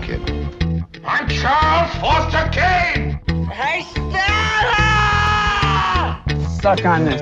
kid. I'm Charles Foster Kane! Hey, Stella! Suck on this.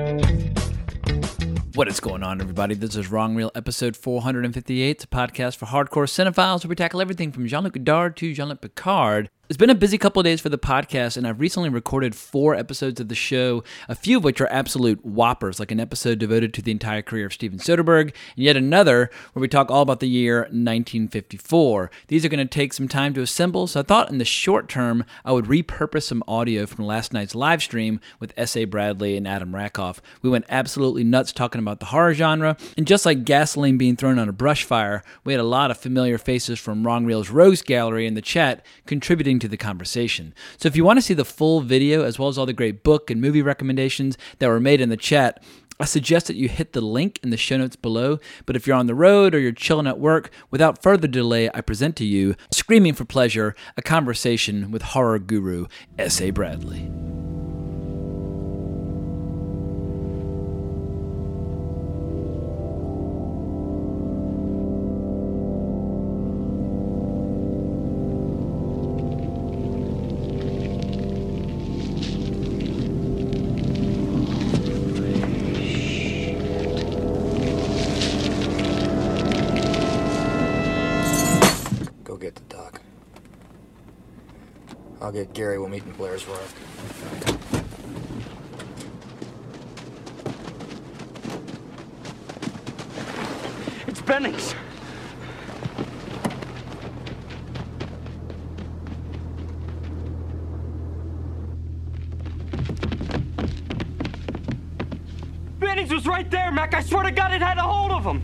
What is going on, everybody? This is Wrong Reel, episode 458. It's a podcast for hardcore cinephiles where we tackle everything from Jean Luc Godard to Jean Luc Picard. It's been a busy couple of days for the podcast, and I've recently recorded four episodes of the show, a few of which are absolute whoppers, like an episode devoted to the entire career of Steven Soderbergh, and yet another where we talk all about the year 1954. These are going to take some time to assemble, so I thought in the short term I would repurpose some audio from last night's live stream with S.A. Bradley and Adam Rackoff. We went absolutely nuts talking about the horror genre, and just like gasoline being thrown on a brush fire, we had a lot of familiar faces from Wrong Reel's Rose Gallery in the chat contributing to the conversation. So if you want to see the full video as well as all the great book and movie recommendations that were made in the chat, I suggest that you hit the link in the show notes below. But if you're on the road or you're chilling at work, without further delay, I present to you Screaming for Pleasure, a conversation with horror guru S.A. Bradley. I'll get Gary. We'll meet in Blair's Rock. It's Bennings. Bennings was right there, Mac. I swear to God it had a hold of him.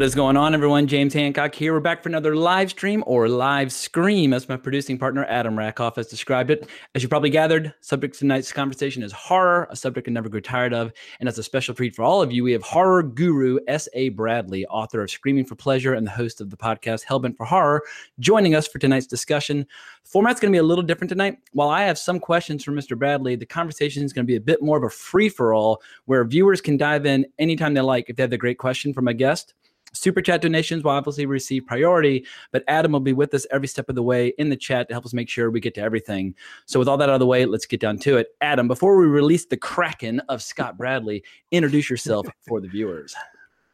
What is going on, everyone? James Hancock here. We're back for another live stream or live scream, as my producing partner Adam Rackoff has described it. As you probably gathered, subject tonight's conversation is horror, a subject I never grew tired of. And as a special treat for all of you, we have horror guru S.A. Bradley, author of Screaming for Pleasure and the host of the podcast Hellbent for Horror, joining us for tonight's discussion. The format's going to be a little different tonight. While I have some questions for Mr. Bradley, the conversation is going to be a bit more of a free for all where viewers can dive in anytime they like if they have a great question for my guest. Super chat donations will obviously receive priority, but Adam will be with us every step of the way in the chat to help us make sure we get to everything. So, with all that out of the way, let's get down to it. Adam, before we release the Kraken of Scott Bradley, introduce yourself for the viewers.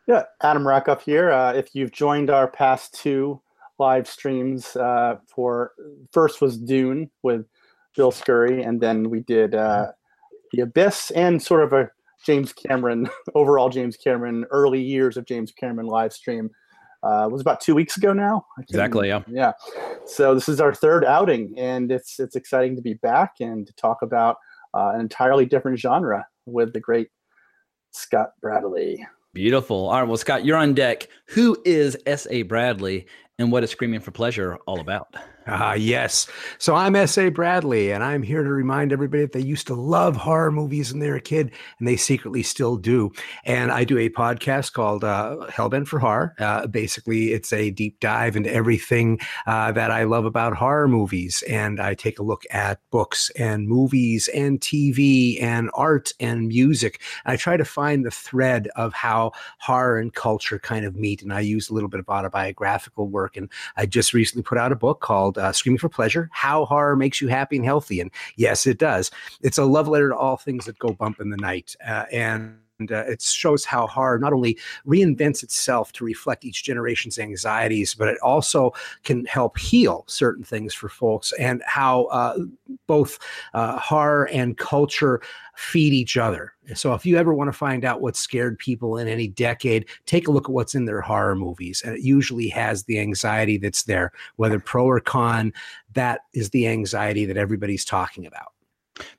Yeah, Adam Rackoff here. Uh, if you've joined our past two live streams, uh, for first was Dune with Bill Scurry, and then we did uh, The Abyss and sort of a James Cameron, overall James Cameron, early years of James Cameron live stream. Uh, was about two weeks ago now. Exactly, remember. Yeah. So this is our third outing, and it's it's exciting to be back and to talk about uh, an entirely different genre with the great Scott Bradley. Beautiful. All right, well, Scott, you're on deck. Who is S.A. Bradley and what is Screaming for Pleasure all about? Ah, yes. So I'm S.A. Bradley, and I'm here to remind everybody that they used to love horror movies when they were a kid, and they secretly still do. And I do a podcast called uh, Hellbent for Horror. Uh, basically, it's a deep dive into everything uh, that I love about horror movies. And I take a look at books and movies and TV and art and music. I try to find the thread of how horror and culture kind of meet. And I use a little bit of autobiographical work. And I just recently put out a book called uh, Screaming for Pleasure How Horror Makes You Happy and Healthy. And yes, it does. It's a love letter to all things that go bump in the night. Uh, and and uh, it shows how horror not only reinvents itself to reflect each generation's anxieties, but it also can help heal certain things for folks, and how uh, both uh, horror and culture feed each other. So if you ever want to find out what scared people in any decade, take a look at what's in their horror movies, and it usually has the anxiety that's there, whether pro or con. That is the anxiety that everybody's talking about.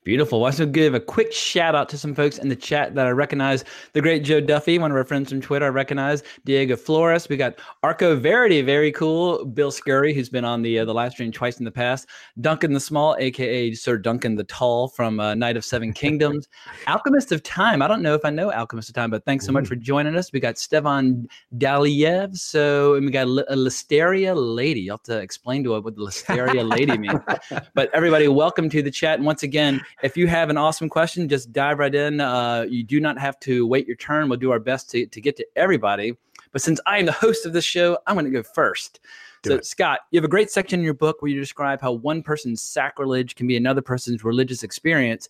Beautiful. I also give a quick shout out to some folks in the chat that I recognize. The great Joe Duffy, one of our friends from Twitter, I recognize. Diego Flores. We got Arco Verity, very cool. Bill Scurry, who's been on the uh, the live stream twice in the past. Duncan the Small, aka Sir Duncan the Tall from uh, Knight of Seven Kingdoms. Alchemist of Time. I don't know if I know Alchemist of Time, but thanks so much for joining us. We got Stevan Daliev. So, and we got a Listeria Lady. You'll have to explain to us what the Listeria Lady means. but everybody, welcome to the chat. And once again, if you have an awesome question, just dive right in. Uh, you do not have to wait your turn. We'll do our best to, to get to everybody. But since I am the host of this show, I'm going to go first. Do so, it. Scott, you have a great section in your book where you describe how one person's sacrilege can be another person's religious experience.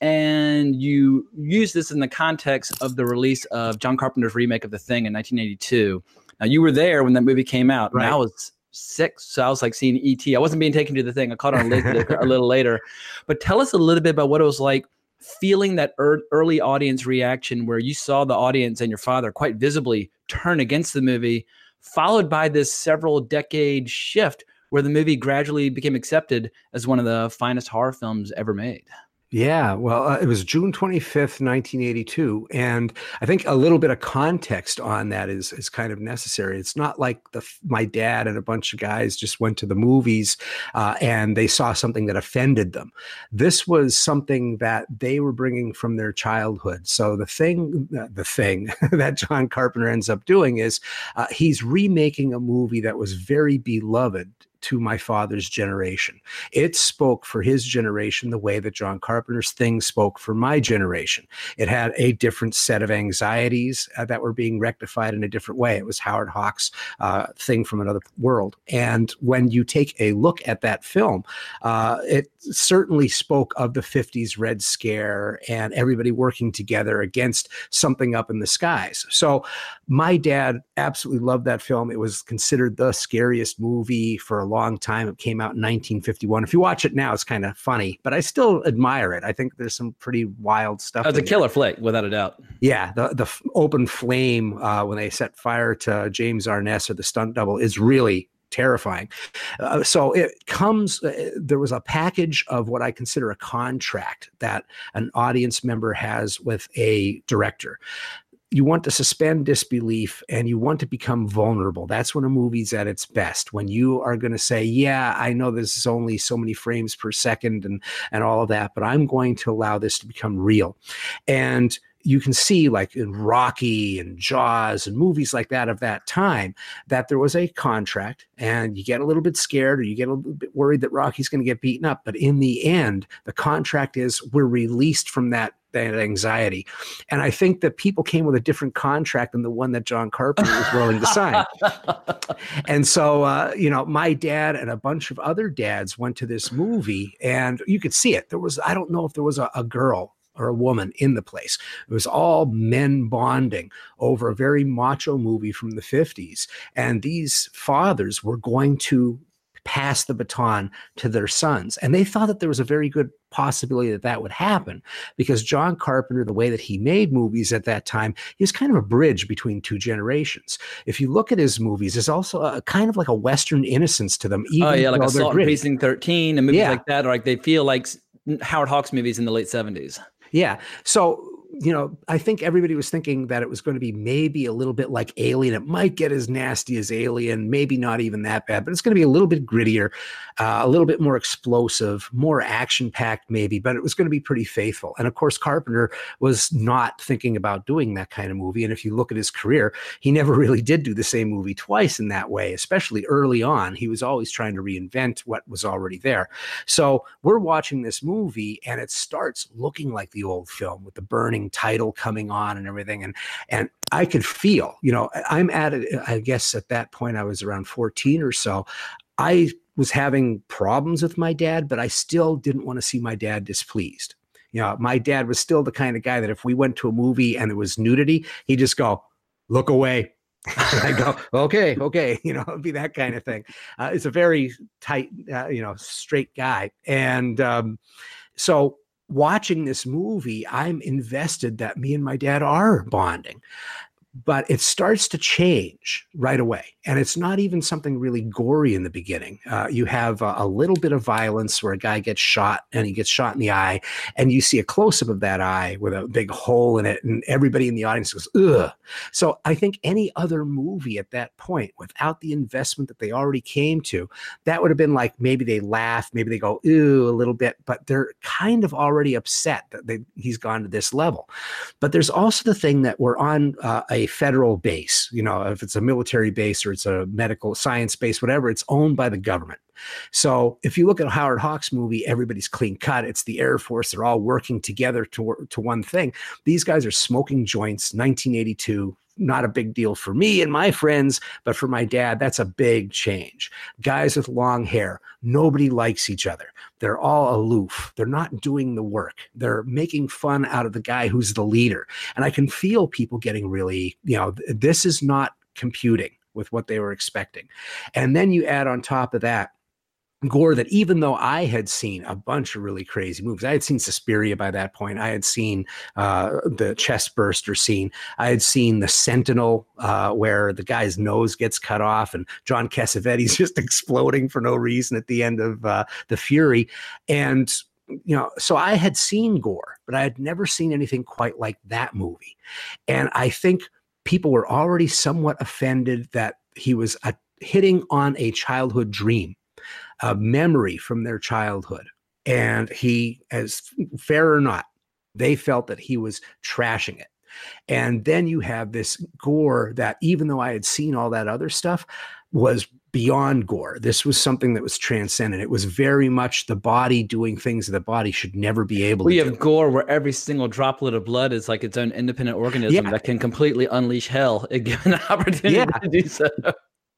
And you use this in the context of the release of John Carpenter's remake of The Thing in 1982. Now, you were there when that movie came out, and I Right. was six. So I was like seeing ET. I wasn't being taken to the thing. I caught on a little, later. But tell us a little bit about what it was like feeling that ear early audience reaction where you saw the audience and your father quite visibly turn against the movie, followed by this several decade shift where the movie gradually became accepted as one of the finest horror films ever made. Yeah, well, uh, it was June 25th, 1982. And I think a little bit of context on that is, is kind of necessary. It's not like the, my dad and a bunch of guys just went to the movies uh, and they saw something that offended them. This was something that they were bringing from their childhood. So the thing, uh, the thing that John Carpenter ends up doing is uh, he's remaking a movie that was very beloved to my father's generation. It spoke for his generation the way that John Carpenter's thing spoke for my generation. It had a different set of anxieties uh, that were being rectified in a different way. It was Howard Hawks' uh, thing from another world. And when you take a look at that film, uh, it certainly spoke of the 50s Red Scare and everybody working together against something up in the skies. So my dad absolutely loved that film. It was considered the scariest movie for a long time. It came out in 1951. If you watch it now, it's kind of funny, but I still admire it. I think there's some pretty wild stuff. That was a killer flick, without a doubt. Yeah, the the open flame uh, when they set fire to James Arness or the stunt double is really terrifying. Uh, so it comes. Uh, there was a package of what I consider a contract that an audience member has with a director. You want to suspend disbelief and you want to become vulnerable. That's when a movie's at its best. When you are going to say, "Yeah, I know this is only so many frames per second and and all of that, but I'm going to allow this to become real." And you can see like in Rocky and Jaws and movies like that of that time that there was a contract and you get a little bit scared or you get a little bit worried that Rocky's going to get beaten up but in the end the contract is we're released from that that anxiety and I think that people came with a different contract than the one that John Carpenter was willing to sign and so, uh, you know, my dad and a bunch of other dads went to this movie, and you could see it. There was, I don't know if there was a, a girl or a woman in the place. It was all men bonding over a very macho movie from the 50s. And these fathers were going to pass the baton to their sons. And they thought that there was a very good possibility that that would happen because John Carpenter, the way that he made movies at that time, he was kind of a bridge between two generations. If you look at his movies, there's also a kind of like a Western innocence to them. Oh, even oh yeah, like Assault gritty. Precinct 13 and movies Yeah. like that, or like they feel like Howard Hawks movies in the late 70s. Yeah. So, you know, I think everybody was thinking that it was going to be maybe a little bit like Alien. It might get as nasty as Alien, maybe not even that bad, but it's going to be a little bit grittier, uh, a little bit more explosive, more action packed, maybe, but it was going to be pretty faithful. And of course, Carpenter was not thinking about doing that kind of movie. And if you look at his career, he never really did do the same movie twice in that way, especially early on. He was always trying to reinvent what was already there. So we're watching this movie and it starts looking like the old film with the burning title coming on and everything. And and I could feel, you know, I'm at it, I guess at that point I was around 14 or so. I was having problems with my dad, but I still didn't want to see my dad displeased. You know, my dad was still the kind of guy that if we went to a movie and there was nudity, he'd just go, look away. I go, okay, okay, you know, it'd be that kind of thing. Uh, it's a very tight, uh, you know, straight guy. And um, so watching this movie, I'm invested that me and my dad are bonding but it starts to change right away. And it's not even something really gory in the beginning. Uh, you have a, a, little bit of violence where a guy gets shot and he gets shot in the eye, and you see a close up of that eye with a big hole in it, and everybody in the audience goes, ugh. So I think any other movie at that point, without the investment that they already came to, that would have been like maybe they laugh, maybe they go, ooh, a little bit, but they're kind of already upset that they, he's gone to this level. But there's also the thing that we're on uh, a federal base, you know, if it's a military base or it's a medical science base, whatever, it's owned by the government. So if you look at Howard Hawks movie, everybody's clean cut. It's the Air Force. They're all working together to, to one thing. These guys are smoking joints, 1982, not a big deal for me and my friends, but for my dad, that's a big change. Guys with long hair, nobody likes each other. They're all aloof. They're not doing the work. They're making fun out of the guy who's the leader. And I can feel people getting really, you know, this is not computing with what they were expecting. And then you add on top of that, gore that even though I had seen a bunch of really crazy movies, I had seen Suspiria by that point. I had seen uh, the chest burster scene. I had seen the Sentinel, uh, where the guy's nose gets cut off and John Cassavetes just exploding for no reason at the end of uh, the Fury, and you know, so I had seen gore, but I had never seen anything quite like that movie, and I think people were already somewhat offended that he was a, hitting on a childhood dream a memory from their childhood. And he, as fair or not, they felt that he was trashing it. And then you have this gore that, even though I had seen all that other stuff, was beyond gore. This was something that was transcendent. It was very much the body doing things that the body should never be able we to. We have do. gore where every single droplet of blood is like its own independent organism yeah. that can completely unleash hell given an opportunity yeah. to do so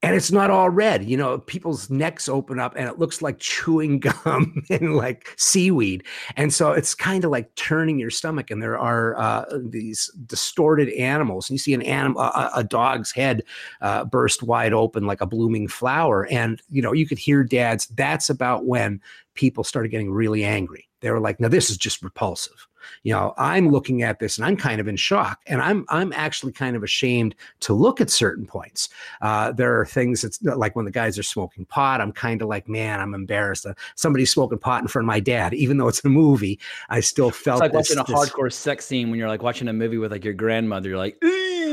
and it's not all red. You know, people's necks open up and it looks like chewing gum and like seaweed. And so it's kind of like turning your stomach. And there are uh, these distorted animals. You see an animal, a, a dog's head uh, burst wide open like a blooming flower. And, you know, you could hear dads, that's about when people started getting really angry. They were like, now this is just repulsive you know i'm looking at this and i'm kind of in shock and i'm i'm actually kind of ashamed to look at certain points uh, there are things that's like when the guys are smoking pot i'm kind of like man i'm embarrassed uh, somebody's smoking pot in front of my dad even though it's a movie i still felt it's like this, watching a this, hardcore sex scene when you're like watching a movie with like your grandmother you're like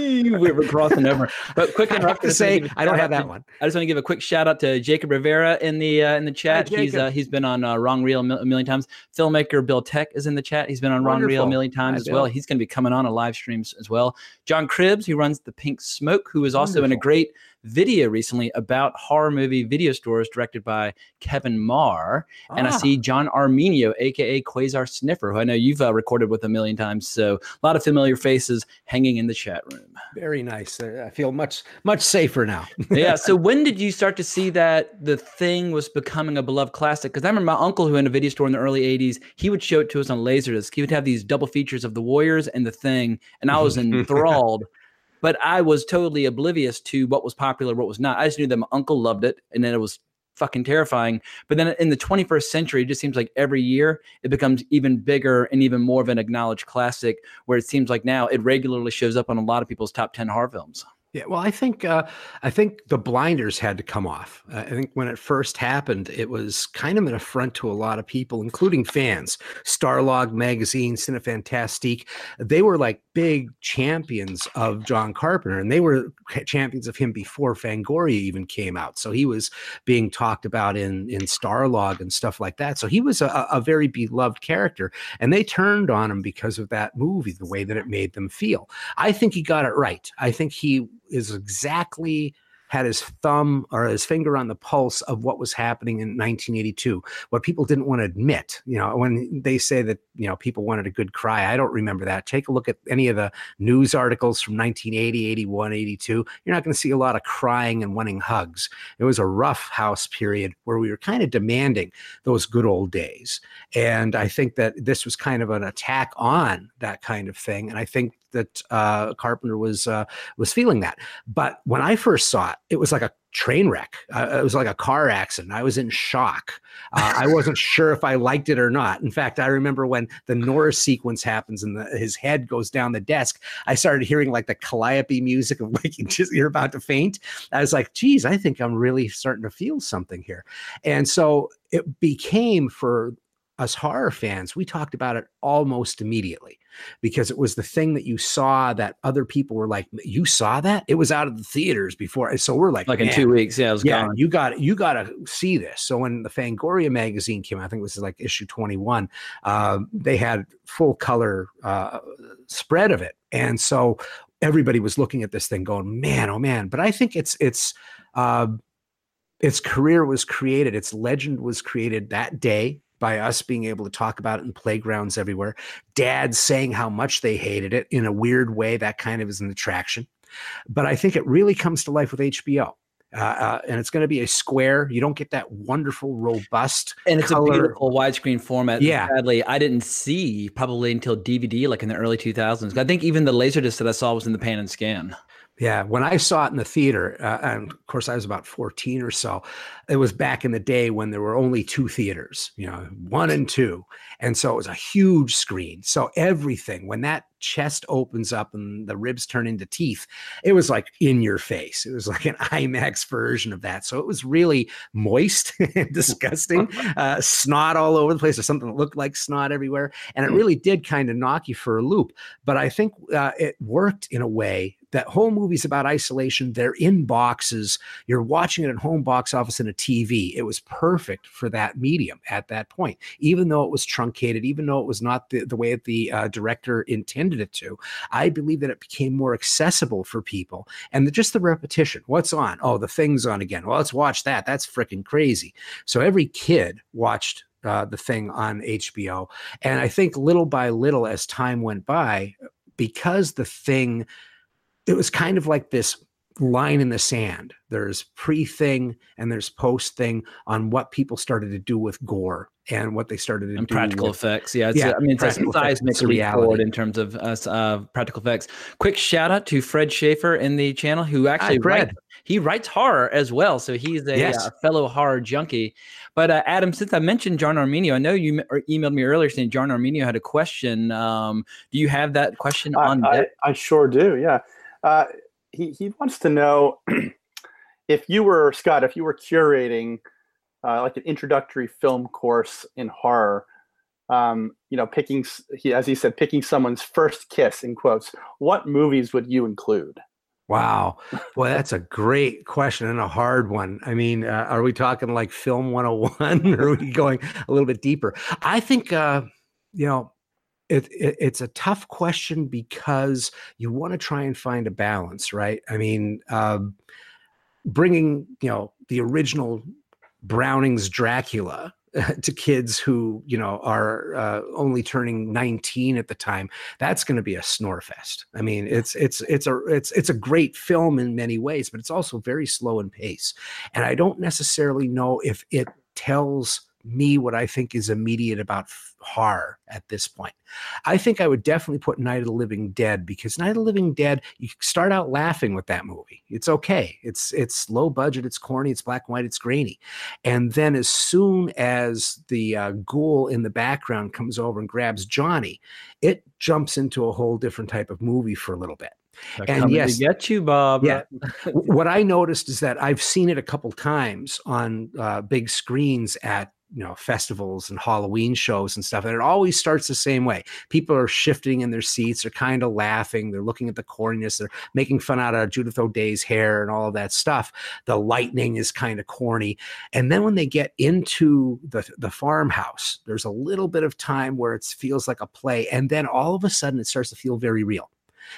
we were crossing over. But quick interruption to say, I don't have that one. I just want to give a quick shout out to Jacob Rivera in the uh, in the chat. Hi, he's uh, he's been on uh, Wrong Reel a million times. Filmmaker Bill Tech is in the chat. He's been on Wonderful. Wrong Reel a million times Hi, as Bill. well. He's going to be coming on a live streams as well. John Cribbs, who runs the Pink Smoke, who is also Wonderful. in a great video recently about horror movie video stores directed by Kevin Marr. Ah. And I ah. see John Armenio, aka Quasar Sniffer, who I know you've uh, recorded with a million times. So a lot of familiar faces hanging in the chat room. Very nice. I feel much much safer now. yeah. So when did you start to see that the thing was becoming a beloved classic? Because I remember my uncle who had a video store in the early '80s. He would show it to us on Laserdisc. He would have these double features of the Warriors and the Thing, and I was enthralled but I was totally oblivious to what was popular, what was not. I just knew that my uncle loved it, and then it was fucking terrifying. But then in the 21st century, it just seems like every year it becomes even bigger and even more of an acknowledged classic, where it seems like now it regularly shows up on a lot of people's top 10 horror films. Yeah, well, I think uh, I think the blinders had to come off. Uh, I think when it first happened, it was kind of an affront to a lot of people, including fans. Starlog magazine, Cinefantastique, they were like big champions of John Carpenter, and they were champions of him before Fangoria even came out. So he was being talked about in in Starlog and stuff like that. So he was a, a very beloved character, and they turned on him because of that movie, the way that it made them feel. I think he got it right. I think he is exactly had his thumb or his finger on the pulse of what was happening in 1982. What people didn't want to admit, you know, when they say that you know people wanted a good cry, I don't remember that. Take a look at any of the news articles from 1980, 81, 82. You're not going to see a lot of crying and wanting hugs. It was a rough house period where we were kind of demanding those good old days, and I think that this was kind of an attack on that kind of thing. And I think that uh, Carpenter was uh, was feeling that. But when I first saw it, it was like a train wreck. Uh, it was like a car accident. I was in shock. Uh, I wasn't sure if I liked it or not. In fact, I remember when the Norris sequence happens and the, his head goes down the desk. I started hearing like the calliope music of like just you're about to faint. I was like, geez, I think I'm really starting to feel something here. And so it became for us horror fans, we talked about it almost immediately because it was the thing that you saw that other people were like, "You saw that? It was out of the theaters before." So we're like, like in two weeks, yeah, yeah, gone. you got you got to see this. So when the Fangoria magazine came out, I think it was like issue twenty one. Uh, they had full color uh, spread of it, and so everybody was looking at this thing, going, "Man, oh man!" But I think it's it's. Uh, its career was created, its legend was created that day by us being able to talk about it in playgrounds everywhere. Dads saying how much they hated it in a weird way. That kind of is an attraction. But I think it really comes to life with HBO. Uh, uh, and it's going to be a square. You don't get that wonderful, robust, and it's color. a beautiful widescreen format. Yeah. Sadly, I didn't see probably until DVD, like in the early 2000s. I think even the laserdisc that I saw was in the pan and scan. Yeah, when I saw it in the theater, uh, and of course I was about 14 or so, it was back in the day when there were only two theaters, you know, one and two. And so it was a huge screen. So everything, when that chest opens up and the ribs turn into teeth, it was like in your face. It was like an IMAX version of that. So it was really moist and disgusting, uh, snot all over the place, or something that looked like snot everywhere. And it really did kind of knock you for a loop. But I think uh, it worked in a way that whole movie's about isolation. They're in boxes. You're watching it at home box office in a TV. It was perfect for that medium at that point, even though it was truncated, even though it was not the, the way that the uh, director intended it to. I believe that it became more accessible for people. And the, just the repetition what's on? Oh, the thing's on again. Well, let's watch that. That's freaking crazy. So every kid watched uh, the thing on HBO. And I think little by little, as time went by, because the thing it was kind of like this line in the sand. There's pre thing and there's post thing on what people started to do with gore and what they started to and do practical with, effects. Yeah, it's, Yeah, I mean, it's a seismic a leap reality. forward in terms of uh, uh, practical effects. Quick shout out to Fred Schaefer in the channel who actually Fred. writes, he writes horror as well. So he's a, Yes. uh, fellow horror junkie. But uh, Adam, since I mentioned John Arminio, I know you m- or emailed me earlier saying John Arminio had a question. Um, do you have that question on I, I. I sure do. Yeah. Uh, he he wants to know if you were Scott, if you were curating uh, like an introductory film course in horror. Um, you know, picking he as he said, picking someone's first kiss in quotes. What movies would you include? Wow. Well, that's a great question and a hard one. I mean, uh, are we talking like film 101 or are we going a little bit deeper? I think, uh, you know, it, it, it's a tough question because you want to try and find a balance, right? I mean, um, bringing, you know, the original Browning's Dracula to kids who you know are uh, only turning 19 at the time that's going to be a snore fest. I mean it's it's it's a it's it's a great film in many ways but it's also very slow in pace. And i don't necessarily know if it tells me what i think is immediate about f- horror at this point i think i would definitely put night of the living dead because night of the living dead you start out laughing with that movie it's okay it's it's low budget it's corny it's black and white it's grainy and then as soon as the uh, ghoul in the background comes over and grabs Johnny, it jumps into a whole different type of movie for a little bit. They're and yes- to get you, Bob. Yeah. What I noticed is that I've seen it a couple times on uh, big screens at you know festivals and Halloween shows and stuff, and it always starts the same way. People are shifting in their seats, they're kind of laughing, they're looking at the corniness, they're making fun out of Judith O'Dea's hair and all of that stuff. The lightning is kind of corny, and then when they get into the the farmhouse, there's a little bit of time where it feels like a play, and then all of a sudden it starts to feel very real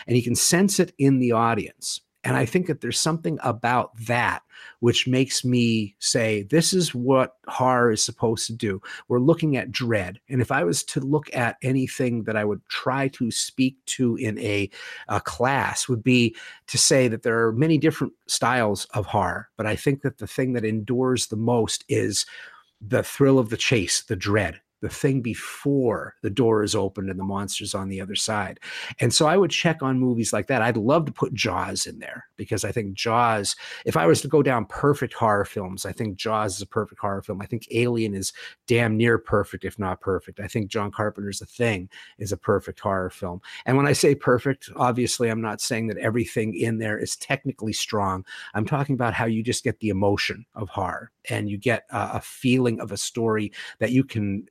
and you can sense it in the audience And I think that there's something about that which makes me say, this is what horror is supposed to do. We're looking at dread. And if I was to look at anything that I would try to speak to in a, a class, would be to say that there are many different styles of horror. But I think that the thing that endures the most is the thrill of the chase, the dread the thing before the door is opened and the monster's on the other side. And so I would check on movies like that. I'd love to put Jaws in there because I think Jaws, if I was to go down perfect horror films, I think Jaws is a perfect horror film. I think Alien is damn near perfect, if not perfect. I think John Carpenter's The Thing is a perfect horror film. And when I say perfect, obviously I'm not saying that everything in there is technically strong. I'm talking about how you just get the emotion of horror and you get a, a feeling of a story that you can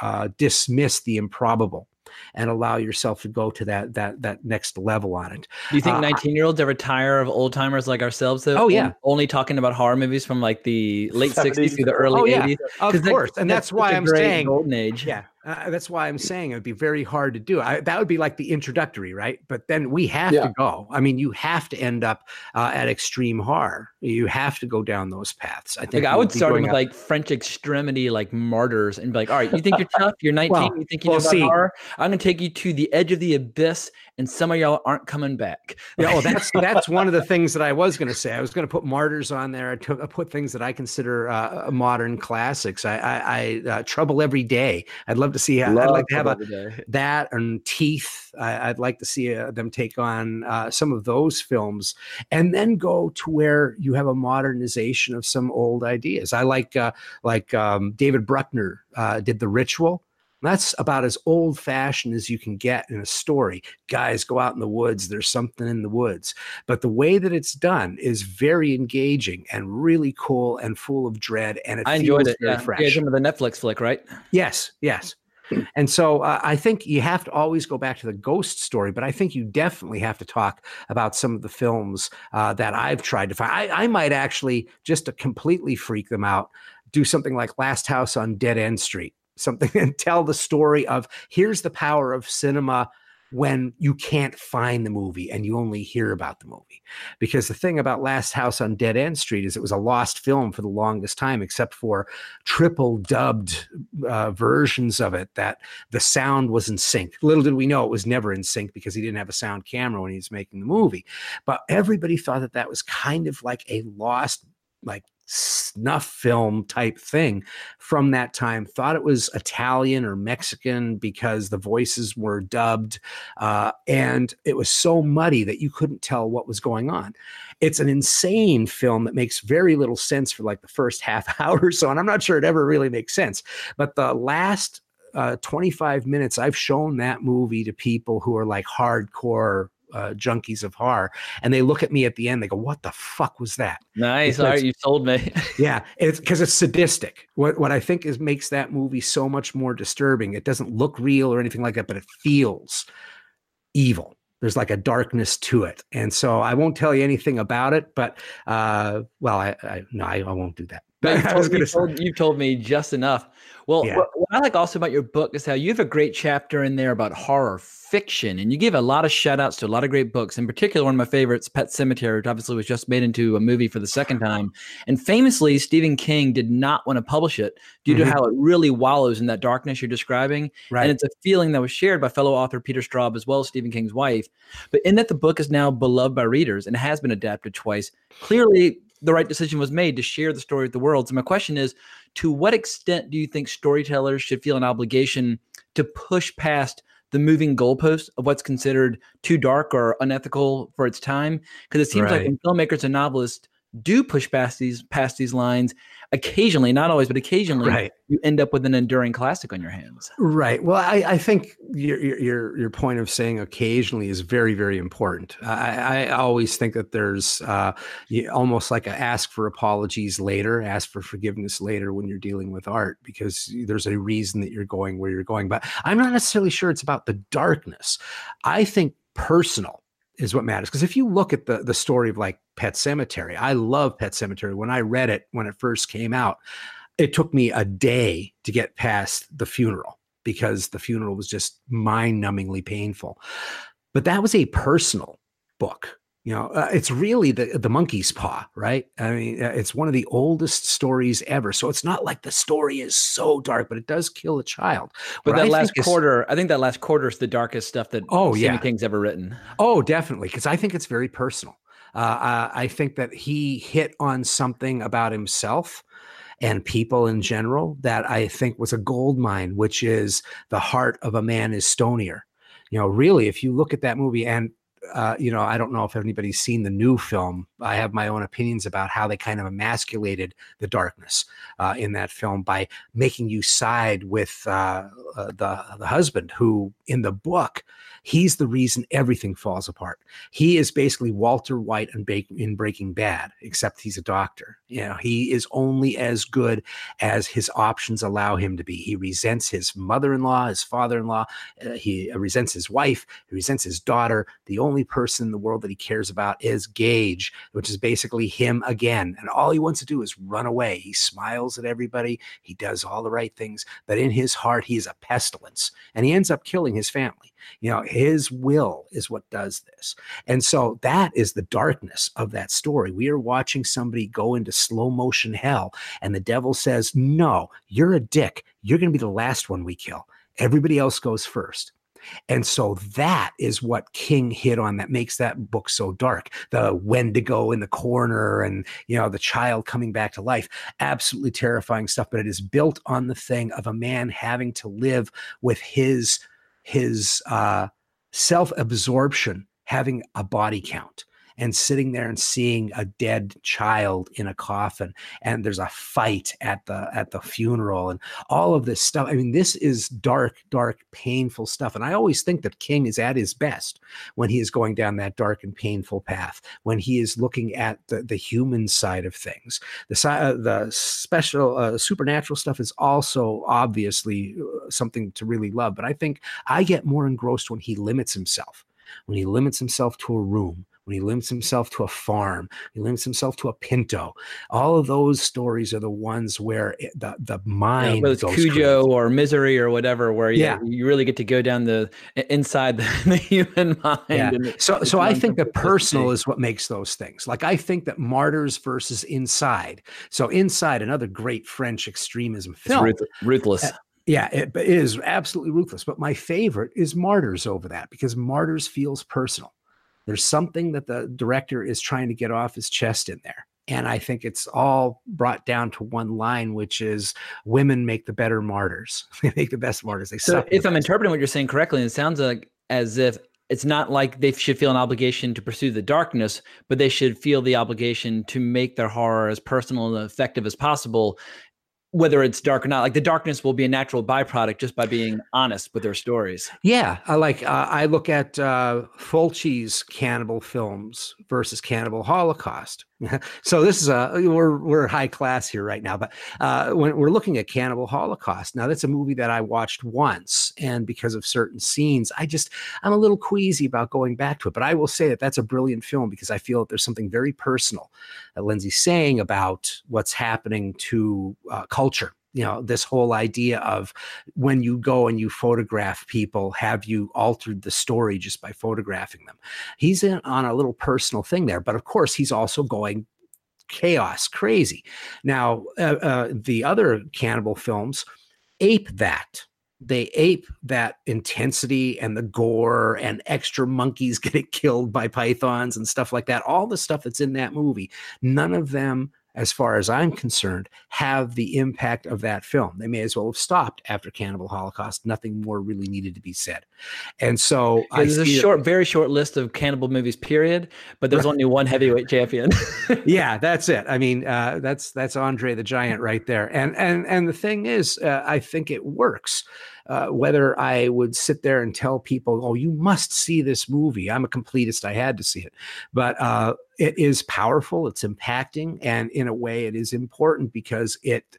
uh, dismiss the improbable and allow yourself to go to that that that next level on it. Do you think Uh, 19 year olds ever tire of old timers like ourselves though? Oh, yeah. Only- talking about horror movies from like the late 60s to the early Oh, yeah. 80s. Of 'Cause that- course, and that's, why such a I'm saying golden age. Yeah, uh, that's why I'm saying it would be very hard to do. I, that would be like the introductory, right? But then we have Yeah. to go. I mean, you have to end up uh, at extreme horror. You have to go down those paths. I think Like I would start with up- like French extremity, like martyrs, and be like, "All right, you think you're tough? You're 19. Well, you think you well, know about see- horror? I'm gonna take you to the edge of the abyss, and some of y'all aren't coming back." Yeah, well, that's that's one of the things that I was going to say. I was going to put martyrs on there. I took I put things that I consider uh, modern classics. I, I, I uh, trouble every day. I'd love to see. I'd like to have a that and teeth I, i'd like to see uh, them take on uh, some of those films and then go to where you have a modernization of some old ideas i like uh, like um, david bruckner uh, did the ritual that's about as old fashioned as you can get in a story. Guys go out in the woods, there's something in the woods. But the way that it's done is very engaging and really cool and full of dread. And it I enjoyed feels it. very Yeah, fresh. you guys remember the Netflix flick, right? Yes, yes. And so uh, I think you have to always go back to the ghost story, but I think you definitely have to talk about some of the films uh, that I've tried to find. I, I might actually, just to completely freak them out, do something like Last House on Dead End Street, something and tell the story of here's the power of cinema when you can't find the movie and you only hear about the movie. Because the thing about Last House on Dead End Street is it was a lost film for the longest time, except for triple dubbed uh, versions of it that the sound was in sync. Little did we know it was never in sync because he didn't have a sound camera when he was making the movie. But everybody thought that that was kind of like a lost, like snuff film type thing from that time. Thought it was italian or mexican because the voices were dubbed uh, and it was so muddy that you couldn't tell what was going on. It's an insane film that makes very little sense for like the first half hour or so and i'm not sure it ever really makes sense. But the last uh, 25 minutes i've shown that movie to people who are like hardcore uh, junkies of horror, and they look at me at the end. They go, "What the fuck was that?" Nice. Because- All right, you sold me. Yeah, it's because it's sadistic. What what I think is makes that movie so much more disturbing. It doesn't look real or anything like that, but it feels evil. There's like a darkness to it, and so I won't tell you anything about it. But uh, well, I, I no, I, I won't do that. But you've told, you've, told, you've told me just enough. Well, Yeah. what, what I like also about your book is how you have a great chapter in there about horror fiction, and you give a lot of shout outs to a lot of great books. In particular, one of my favorites, Pet Sematary, which obviously was just made into a movie for the second time. And famously, Stephen King did not want to publish it due Mhm. to how it really wallows in that darkness you're describing. right. And it's a feeling that was shared by fellow author Peter Straub as well as Stephen King's wife. But in that the book is now beloved by readers and has been adapted twice, clearly the right decision was made to share the story with the world. So my question is, to what extent do you think storytellers should feel an obligation to push past the moving goalpost of what's considered too dark or unethical for its time? Because it seems like when filmmakers and novelists do push past these past these lines, occasionally, not always, but occasionally, right. you end up with an enduring classic on your hands. Right. Well, I, I think your, your your your point of saying occasionally is very very important. I, I always think that there's uh, almost like a ask for apologies later, ask for forgiveness later when you're dealing with art because there's a reason that you're going where you're going. But I'm not necessarily sure it's about the darkness. I think personal is what matters because if you look at the the story of like Pet Sematary, I love Pet Sematary. When I read it when it first came out, it took me a day to get past the funeral because the funeral was just mind numbingly painful. But that was a personal book. You know, uh, it's really the the monkey's paw, right? I mean, uh, it's one of the oldest stories ever. So it's not like the story is so dark, but it does kill a child. But that I last quarter, I think that last quarter is the darkest stuff that Oh, Stephen yeah. King's ever written. Oh, definitely, because I think it's very personal. Uh, uh, I think that he hit on something about himself and people in general that I think was a gold mine, which is the heart of a man is stonier. You know, really, if you look at that movie, and uh, you know, I don't know if anybody's seen the new film. I have my own opinions about how they kind of emasculated the darkness uh, in that film by making you side with uh, uh, the the husband, who in the book he's the reason everything falls apart. He is basically Walter White in, in Breaking Bad, except he's a doctor. You know, he is only as good as his options allow him to be. He resents his mother-in-law, his father-in-law. Uh, he resents his wife. He resents his daughter. The only person in the world that he cares about is Gage, which is basically him again. And all he wants to do is run away. He smiles at everybody. He does all the right things, but in his heart, he is a pestilence, and he ends up killing his family. You know, his will is what does this. And so that is the darkness of that story. We are watching somebody go into slow motion hell, and the devil says, No, you're a dick. You're going to be the last one we kill. Everybody else goes first. And so that is what King hit on that makes that book so dark. The Wendigo in the corner and, you know, the child coming back to life. Absolutely terrifying stuff. But it is built on the thing of a man having to live with his his uh, self absorption, having a body count and sitting there and seeing a dead child in a coffin and there's a fight at the at the funeral and all of this stuff. I mean this is dark dark painful stuff and i always think that king is at his best when he is going down that dark and painful path when he is looking at the, the human side of things. The uh, the special uh, supernatural stuff is also obviously uh, something to really love but i think i get more engrossed when he limits himself when he limits himself to a room when he limits himself to a farm, he limits himself to a pinto. All of those stories are the ones where it, the the Yeah, mind whether it's goes Cujo crazy. or Misery or whatever, where yeah, Yeah. you really get to go down the inside the, the human mind. Yeah. So, so I think that uncomfortable place to personal is what makes those things. Like I think that Martyrs versus Inside. So Inside, another great French extremism film. ruth- ruthless. Uh, yeah, it, it is absolutely ruthless. But my favorite is Martyrs over that because Martyrs feels personal. There's something that the director is trying to get off his chest in there. And I think it's all brought down to one line, which is women make the better martyrs. they make the best martyrs. They So suck. the if I'm interpreting what you're saying correctly, it sounds like as if it's not like they should feel an obligation to pursue the darkness, but they should feel the obligation to make their horror as personal and effective as possible, whether it's dark or not. Like the darkness will be a natural byproduct just by being honest with their stories. Yeah, I like. Uh, I look at uh, Fulci's cannibal films versus Cannibal Holocaust. so this is a we're we're high class here right now, but uh, when we're looking at Cannibal Holocaust, now that's a movie that I watched once, and because of certain scenes, I just I'm a little queasy about going back to it. But I will say that that's a brilliant film because I feel that there's something very personal that Lindsay's saying about what's happening to uh, culture. You know, this whole idea of when you go and you photograph people, have you altered the story just by photographing them? He's in on a little personal thing there, but of course, he's also going chaos crazy. Now, uh, uh, the other cannibal films ape that. They ape that intensity and the gore and extra monkeys getting killed by pythons and stuff like that. All the stuff that's in that movie, none of them as far as I'm concerned, have the impact of that film. They may as well have stopped after Cannibal Holocaust. Nothing more really needed to be said. And so I There's a short, very short list of cannibal movies, period, but there's only one heavyweight champion. yeah, that's it. I mean, uh, that's that's Andre the Giant right there. And and and the thing is, uh, I think it works. Uh, whether I would sit there and tell people, "Oh, you must see this movie," I'm a completist. I had to see it, but uh, it is powerful. It's impacting, and in a way, it is important because it.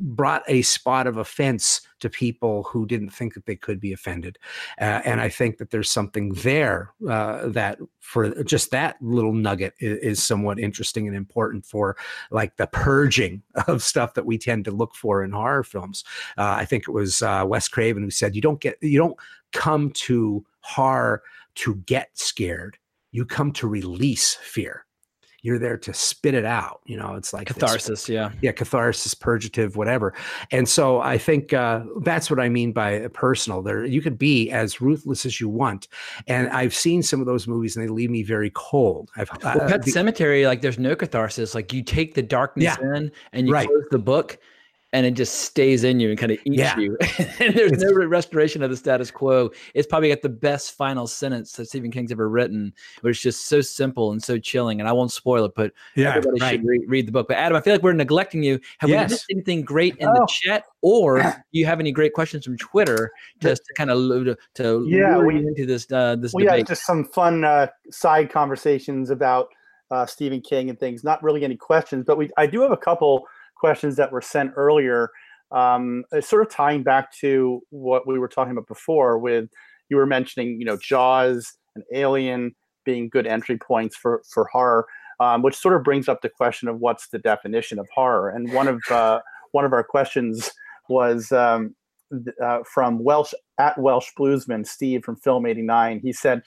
Brought a spot of offense to people who didn't think that they could be offended uh, and i think that there's something there uh, that for just that little nugget is, is somewhat interesting and important for like the purging of stuff that we tend to look for in horror films uh, i think it was uh, wes craven who said you don't get you don't come to horror to get scared you come to release fear. You're there to spit it out. You know, it's like this- Catharsis, yeah. yeah, catharsis, purgative, whatever. And so I think uh, that's what I mean by personal. There, you could be as ruthless as you want, and I've seen some of those movies, and they leave me very cold. I've Well, uh, Pet the- Sematary, like there's no catharsis. Like you take the darkness Yeah. in and you Right. close the book and it just stays in you and kind of eats Yeah. you. and there's It's- no restoration of the status quo. It's probably got the best final sentence that Stephen King's ever written, where it's just so simple and so chilling. And I won't spoil it, but yeah, everybody right. should re- read the book. But Adam, I feel like we're neglecting you. Have Yes. we missed anything great in the Oh. chat, or do you have any great questions from Twitter just to kind of to, to Yeah, we- into this uh, this we debate? just some fun uh, side conversations about uh, Stephen King and things. Not really any questions, but we I do have a couple questions that were sent earlier. Um, sort of tying back to what we were talking about before. With you were mentioning, you know, Jaws and Alien being good entry points for for horror, um, which sort of brings up the question of what's the definition of horror. And one of uh, one of our questions was um, uh, from Welsh at Welsh Bluesman Steve from Film eighty nine. He said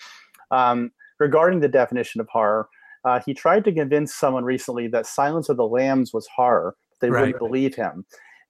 um, regarding the definition of horror, uh, he tried to convince someone recently that Silence of the Lambs was horror. They Right. wouldn't believe him.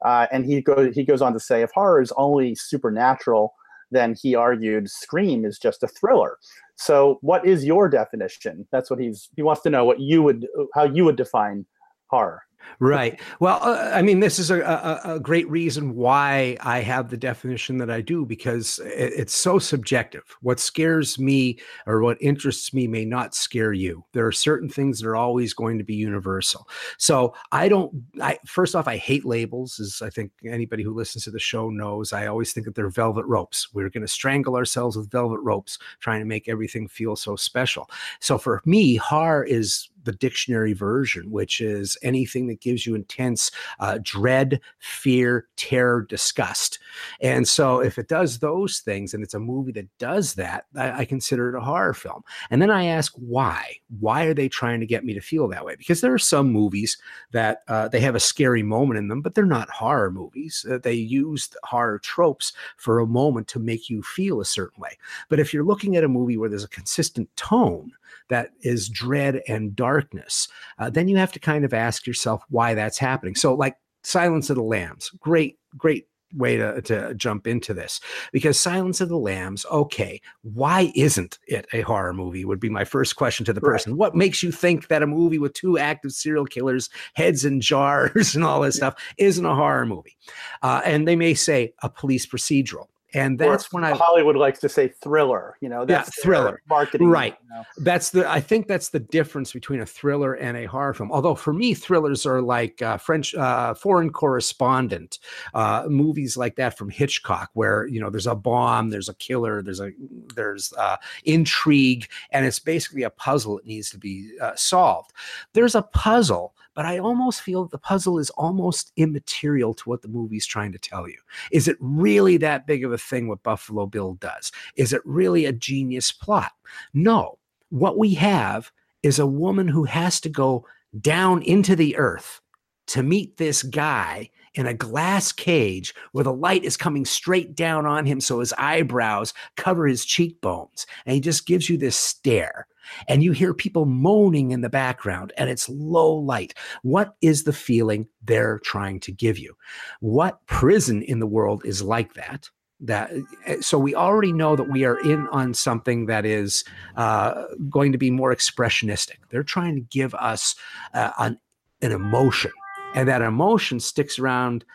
Uh, and he goes he goes on to say, if horror is only supernatural, then he argued Scream is just a thriller. So, what is your definition? That's what he's he wants to know what you would how you would define horror. Right. Well, uh, I mean, this is a, a, a great reason why I have the definition that I do because it, it's so subjective. What scares me or what interests me may not scare you. There are certain things that are always going to be universal. So I don't. I first off, I hate labels, as I think anybody who listens to the show knows. I always think that they're velvet ropes. We're going to strangle ourselves with velvet ropes, trying to make everything feel so special. So for me, horror is the dictionary version, which is anything that gives you intense uh, dread, fear, terror, disgust. And so, if it does those things and it's a movie that does that, I, I consider it a horror film. And then I ask why? Why are they trying to get me to feel that way? Because there are some movies that uh, they have a scary moment in them, but they're not horror movies. Uh, they use the horror tropes for a moment to make you feel a certain way. But if you're looking at a movie where there's a consistent tone, that is dread and darkness, uh, then you have to kind of ask yourself why that's happening. So, like Silence of the Lambs, great, great way to, to jump into this because Silence of the Lambs, okay, why isn't it a horror movie? Would be my first question to the Right. person. What makes you think that a movie with two active serial killers, heads in jars, and all this stuff isn't a horror movie? Uh, and they may say a police procedural. And Or that's when I Hollywood likes to say thriller. You know, that's their thriller. marketing. Right. you know. that's the i think that's the difference between a thriller and a horror film although for me thrillers are like uh, french uh, foreign correspondent uh, movies like that from hitchcock where you know there's a bomb there's a killer there's a there's uh, intrigue and it's basically a puzzle that needs to be uh, solved there's a puzzle but i almost feel the puzzle is almost immaterial to what the movie's trying to tell you. Is it really that big of a thing what buffalo bill does? Is it really a genius plot? No. What we have is a woman who has to go down into the earth to meet this guy in a glass cage where the light is coming straight down on him so his eyebrows cover his cheekbones. And he just gives you this stare. And you hear people moaning in the background and it's low light. What is the feeling they're trying to give you? What prison in the world is like that? That eh, so we already know that we are in on something that is uh, going to be more expressionistic. They're trying to give us uh, an, an emotion and that emotion sticks around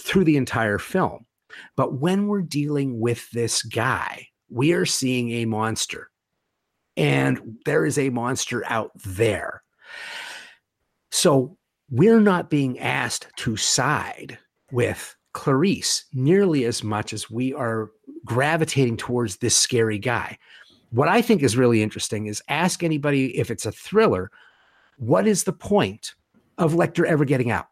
through the entire film. But when we're dealing with this guy we are seeing a monster. And there is a monster out there. So we're not being asked to side with Clarice nearly as much as we are gravitating towards this scary guy. What I think is really interesting is ask anybody if it's a thriller, what is the point of Lecter ever getting out?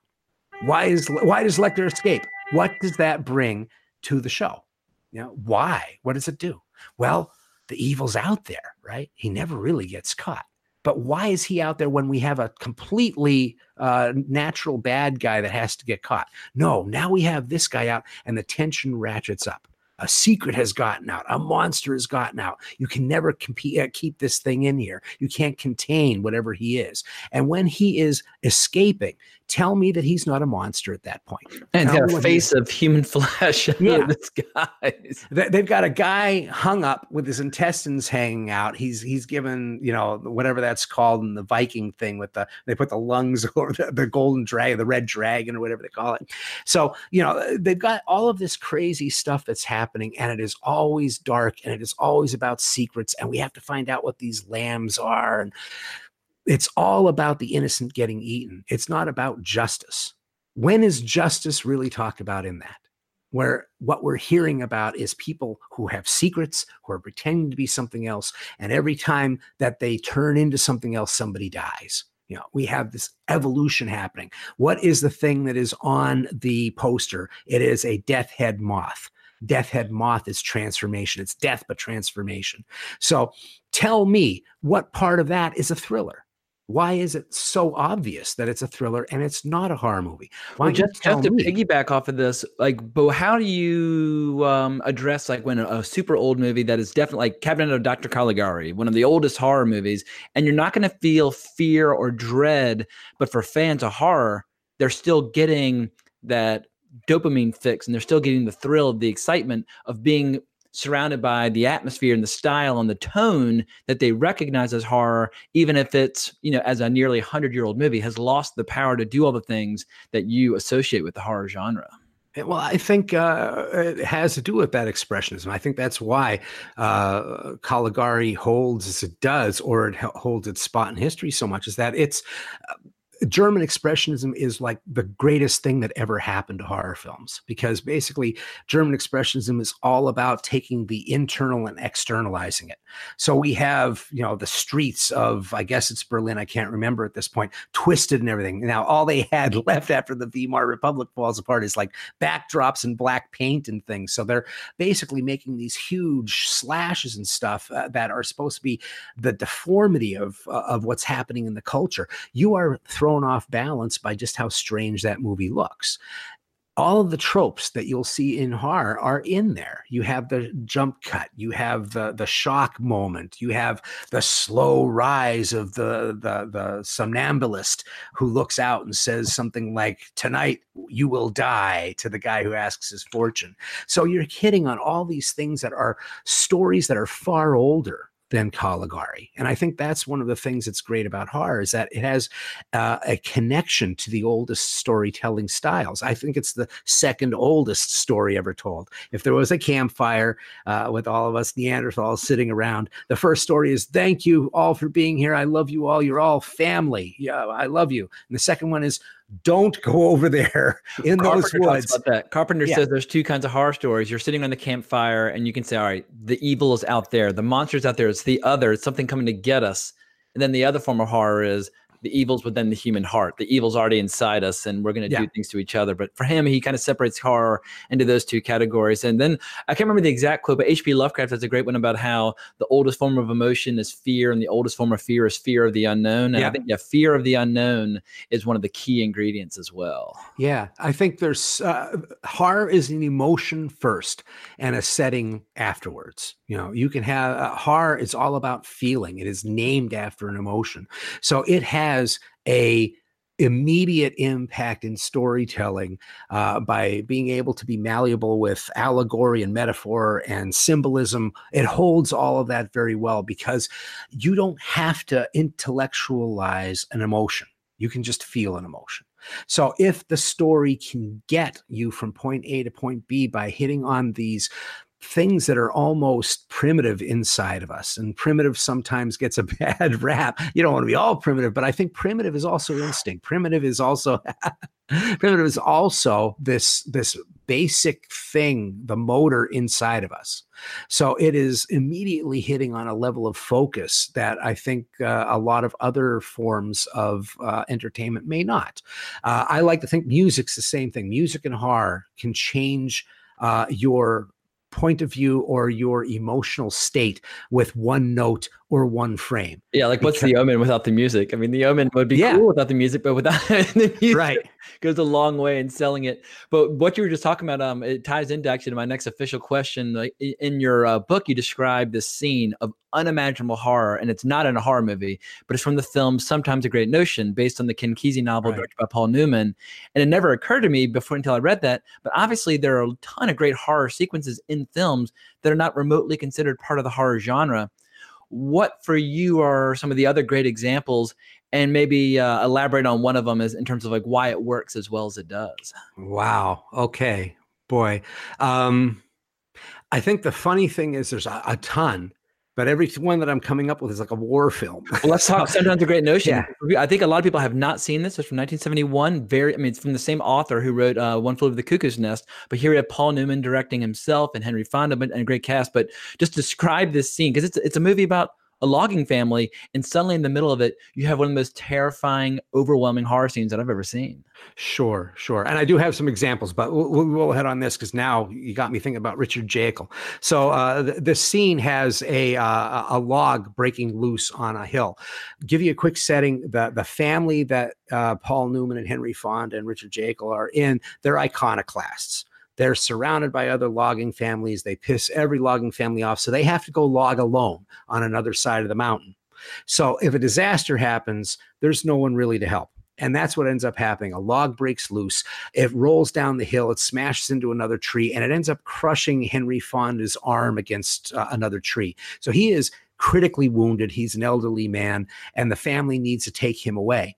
Why is why does Lecter escape? What does that bring to the show? You know, why? What does it do? Well, the evil's out there, right? He never really gets caught. But why is he out there when we have a completely uh, natural bad guy that has to get caught? No, now we have this guy out and the tension ratchets up. A secret has gotten out. A monster has gotten out. You can never compete, uh, keep this thing in here. You can't contain whatever he is. And when he is escaping, tell me that he's not a monster at that point. And Tell a face of human flesh. Yeah. this. They- They've got a guy hung up with his intestines hanging out. He's he's given you know whatever that's called in the Viking thing with the they put the lungs or the, the golden dragon, the red dragon or whatever they call it. So you know they've got all of this crazy stuff that's happening, and it is always dark, and it is always about secrets, and we have to find out what these lambs are, and it's all about the innocent getting eaten. It's not about justice. When is justice really talked about in that? where what we're hearing about is people who have secrets, who are pretending to be something else, and every time that they turn into something else, somebody dies. You know, we have this evolution happening. What is the thing that is on the poster? It is a death head moth. Death head moth is transformation. It's death, but transformation. So tell me what part of that is a thriller? Why is it so obvious that it's a thriller and it's not a horror movie? Why Well, just, just to me? piggyback off of this, like, but how do you um, address like when a, a super old movie that is definitely like Cabinet of Dr. Caligari, one of the oldest horror movies, and you're not going to feel fear or dread, but for fans of horror, they're still getting that dopamine fix and they're still getting the thrill, the excitement of being surrounded by the atmosphere and the style and the tone that they recognize as horror, even if it's, you know, as a nearly 100 year old movie, has lost the power to do all the things that you associate with the horror genre. Eh, Well, I think uh, it has to do with that expressionism. I think that's why uh, Caligari holds as it does, or it holds its spot in history so much, is that it's uh, German expressionism is like the greatest thing that ever happened to horror films because basically German expressionism is all about taking the internal and externalizing it. So we have, you know, the streets of, I guess it's Berlin, I can't remember at this point, twisted and everything. Now, all they had left after the Weimar Republic falls apart is like backdrops and black paint and things. So they're basically making these huge slashes and stuff uh, that are supposed to be the deformity of uh, of what's happening in the culture. You are thrown off balance by just how strange that movie looks. All of the tropes that you'll see in horror are in there. You have the jump cut, you have the the shock moment, you have the slow rise of the the the somnambulist who looks out and says something like tonight you will die to the guy who asks his fortune. So you're hitting on all these things that are stories that are far older than Caligari. And I think that's one of the things that's great about horror is that it has uh, a connection to the oldest storytelling styles. I think it's the second oldest story ever told. If there was a campfire uh, with all of us Neanderthals sitting around, the first story is thank you all for being here. I love you all. You're all family. Yeah, I love you. And the second one is don't go over there in those Carpenter talks woods. Carpenter Yeah. says there's two kinds of horror stories. You're sitting on the campfire and you can say, all right, the evil is out there, the monster's out there, it's the other, it's something coming to get us. And then the other form of horror is the evil's within the human heart. The evil's already inside us and we're going to Yeah. do things to each other. But for him, he kind of separates horror into those two categories. And then I can't remember the exact quote, but H.P. Lovecraft has a great one about how the oldest form of emotion is fear and the oldest form of fear is fear of the unknown. And Yeah. I think, yeah, fear of the unknown is one of the key ingredients as well. Yeah, I think there's uh, horror is an emotion first and a setting afterwards. You know, you can have uh, horror is all about feeling. It is named after an emotion. So it has a immediate impact in storytelling uh, by being able to be malleable with allegory and metaphor and symbolism. It holds all of that very well because you don't have to intellectualize an emotion. You can just feel an emotion. So if the story can get you from point A to point B by hitting on these things that are almost primitive inside of us and primitive sometimes gets a bad rap. You don't want to be all primitive but i think primitive is also instinct. Primitive is also primitive is also this this basic thing the motor inside of us. So it is immediately hitting on a level of focus that i think uh, a lot of other forms of uh, entertainment may not. Uh, i like to think music's the same thing. Music and horror can change uh, your point of view or your emotional state with one note or one frame. Yeah, like what's the Omen without the music? I mean, the Omen would be Yeah. cool without the music, but without the music, Right. goes a long way in selling it. But what you were just talking about, um, it ties into actually to my next official question. Like in your uh, book, you describe this scene of unimaginable horror, and it's not in a horror movie, but it's from the film "Sometimes a Great Notion," based on the Ken Kesey novel Right. directed by Paul Newman. And it never occurred to me before until I read that. But obviously, there are a ton of great horror sequences in films that are not remotely considered part of the horror genre. What for you are some of the other great examples? And maybe uh, elaborate on one of them as in terms of like why it works as well as it does. Wow. Okay. Boy. Um, I think the funny thing is there's a, a ton, but every one that I'm coming up with is like a war film. Well, let's talk. Sometimes a great notion. Yeah. I think a lot of people have not seen this. It's from 1971. Very, I mean, it's from the same author who wrote uh, One Flew Over the Cuckoo's Nest. But here we have Paul Newman directing himself and Henry Fonda and a great cast. But just describe this scene because it's it's a movie about a logging family, and suddenly in the middle of it, you have one of the most terrifying, overwhelming horror scenes that I've ever seen. Sure, sure. And I do have some examples, but we'll, we'll head on this because now you got me thinking about Richard Jaeckel. So uh, th- this scene has a uh, a log breaking loose on a hill. Give you a quick setting: the the family that uh, Paul Newman and Henry Fonda and Richard Jaeckel are in, they're iconoclasts. They're surrounded by other logging families. They piss every logging family off, so they have to go log alone on another side of the mountain. So if a disaster happens, there's no one really to help. And that's what ends up happening. A log breaks loose. It rolls down the hill. It smashes into another tree and it ends up crushing Henry Fonda's arm against uh, another tree. So he is critically wounded. He's an elderly man and the family needs to take him away.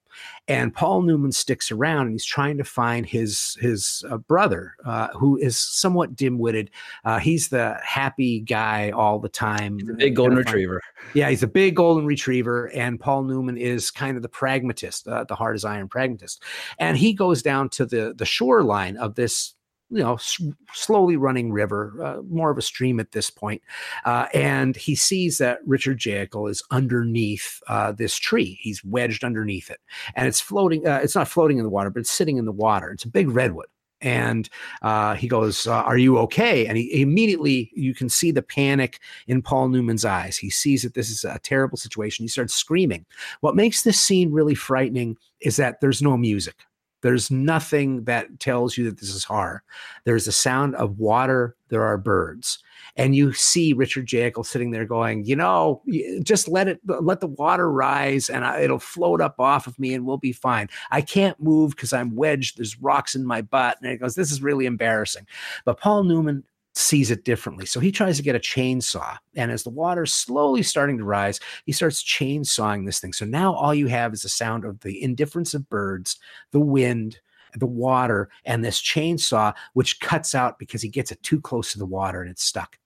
And Paul Newman sticks around and he's trying to find his his uh, brother, uh, who is somewhat dim-witted. Uh, he's the happy guy all the time. He's a big golden retriever. yeah, he's a big golden retriever, and Paul Newman is kind of the pragmatist, uh, the hard as iron pragmatist. And he goes down to the the shoreline of this, you know, s- slowly running river, uh, more of a stream at this point, uh, and he sees that Richard Jaeckel is underneath uh, this tree. He's wedged underneath it, and it's floating. Uh, it's not floating in the water, but it's sitting in the water. It's a big redwood. And uh, he goes, uh, "Are you okay?" And he immediately, you can see the panic in Paul Newman's eyes. He sees that this is a terrible situation. He starts screaming. What makes this scene really frightening is that there's no music. There's nothing that tells you that this is horror. There's the sound of water. There are birds, and you see Richard Jaeckel sitting there going, "You know, just let it, let the water rise, and I, it'll float up off of me, and we'll be fine. I can't move because I'm wedged. There's rocks in my butt." And he goes, "This is really embarrassing." But Paul Newman sees it differently. So he tries to get a chainsaw. And as the water's slowly starting to rise, he starts chainsawing this thing. So now all you have is the sound of the indifference of birds, the wind, the water, and this chainsaw, which cuts out because he gets it too close to the water and it's stuck.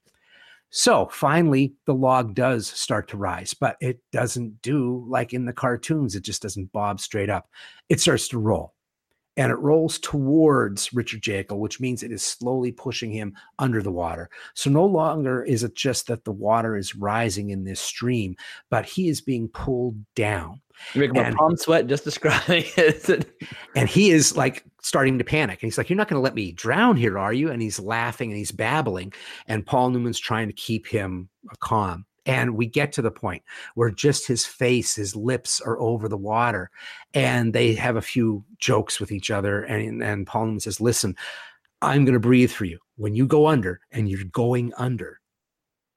So finally, the log does start to rise, but it doesn't do like in the cartoons. It just doesn't bob straight up. It starts to roll and it rolls towards Richard Jaeckel, which means it is slowly pushing him under the water. So no longer is it just that the water is rising in this stream, but he is being pulled down. You make my And- palm sweat just describing it. And he is like starting to panic. And he's like, You're not going to let me drown here, are you? And he's laughing and he's babbling. And Paul Newman's trying to keep him uh, calm. And we get to the point where just his face, his lips are over the water. And they have a few jokes with each other. And, and Paul Newman says, Listen, I'm going to breathe for you. When you go under and you're going under,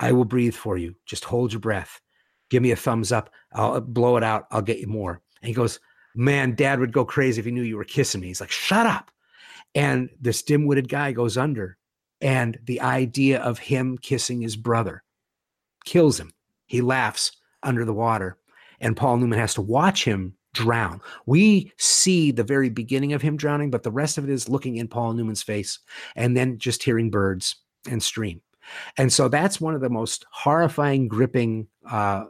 I will breathe for you. Just hold your breath. Give me a thumbs up. I'll uh, blow it out. I'll get you more. And he goes, Man, dad would go crazy if he knew you were kissing me. He's like, Shut up. And this dim witted guy goes under. And the idea of him kissing his brother kills him. He laughs under the water. And Paul Newman has to watch him drown. We see the very beginning of him drowning, but the rest of it is looking in Paul Newman's face and then just hearing birds and stream. And so that's one of the most horrifying, gripping, uh,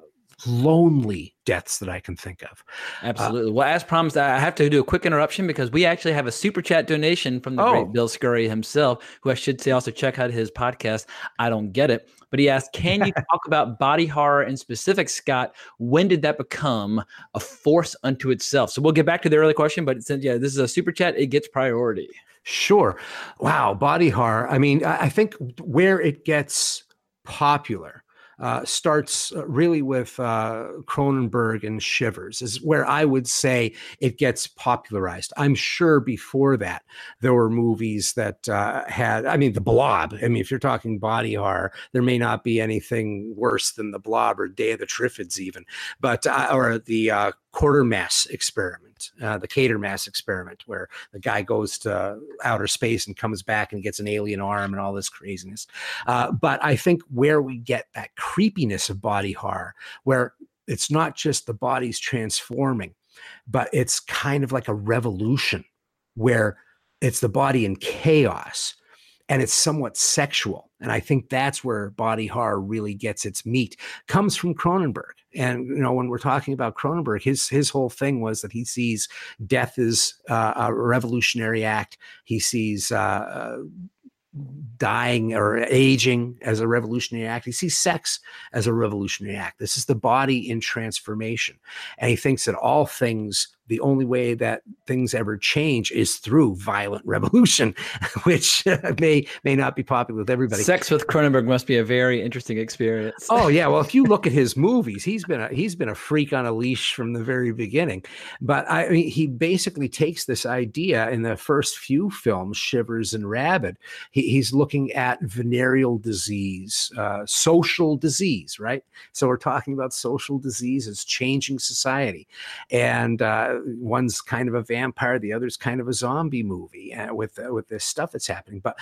lonely deaths that I can think of. Uh, Absolutely. well, as promised, I have to do a quick interruption because we actually have a super chat donation from the Oh. great Bill Scurry himself, who I should say also check out his podcast. I don't get it, but he asked, "Can you talk about body horror in specific, Scott? When did that become a force unto itself?" So we'll get back to the earlier question, but since yeah, this is a super chat, it gets priority. Sure. Wow. Body horror. I mean, I think where it gets popular uh, starts uh, really with uh, Cronenberg and Shivers, is where I would say it gets popularized. I'm sure before that there were movies that uh, had, I mean, The Blob. I mean, if you're talking body horror, there may not be anything worse than The Blob or Day of the Triffids, even, but uh, or the uh, Quatermass experiment, uh, the Mass experiment, where the guy goes to outer space and comes back and gets an alien arm and all this craziness. Uh, but I think where we get that creepiness of body horror, where it's not just the body's transforming, but it's kind of like a revolution where it's the body in chaos and it's somewhat sexual. And I think that's where body horror really gets its meat. Comes from Cronenberg. And you know, when we're talking about Cronenberg, his his whole thing was that he sees death as uh, a revolutionary act. He sees uh, uh dying or aging as a revolutionary act. He sees sex as a revolutionary act. This is the body in transformation. And he thinks that all things the only way that things ever change is through violent revolution, which may may not be popular with everybody. Sex with Cronenberg must be a very interesting experience. oh yeah, well if you look at his movies, he's been a, he's been a freak on a leash from the very beginning. But I mean, he basically takes this idea in the first few films, Shivers and Rabid. He, he's looking at venereal disease, uh, social disease, right? So we're talking about social disease as changing society, and uh, one's kind of a vampire, the other's kind of a zombie movie uh, with uh, with this stuff that's happening. But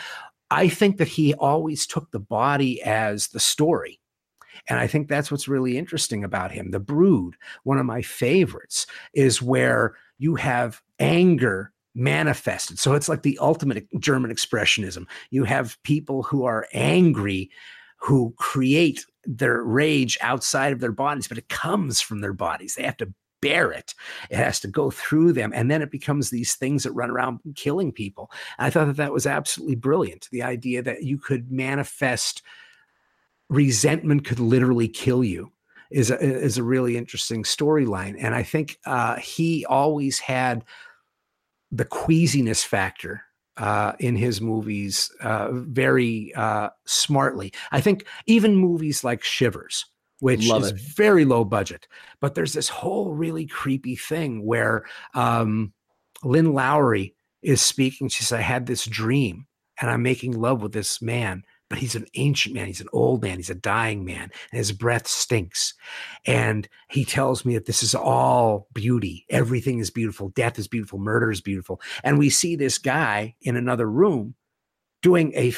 I think that he always took the body as the story. And I think that's what's really interesting about him. The Brood, one of my favorites, is where you have anger manifested. So it's like the ultimate German expressionism. You have people who are angry who create their rage outside of their bodies, but it comes from their bodies. They have to bear it. It has to go through them. And then it becomes these things that run around killing people. And I thought that that was absolutely brilliant. The idea that you could manifest resentment could literally kill you is a, is a really interesting storyline. And I think uh, he always had the queasiness factor uh, in his movies uh, very uh, smartly. I think even movies like Shivers, which Love is it. very low budget. But there's this whole really creepy thing where um, Lynn Lowry is speaking. She says, I had this dream and I'm making love with this man, but he's an ancient man. He's an old man. He's a dying man. And his breath stinks. And he tells me that this is all beauty. Everything is beautiful. Death is beautiful. Murder is beautiful. And we see this guy in another room doing a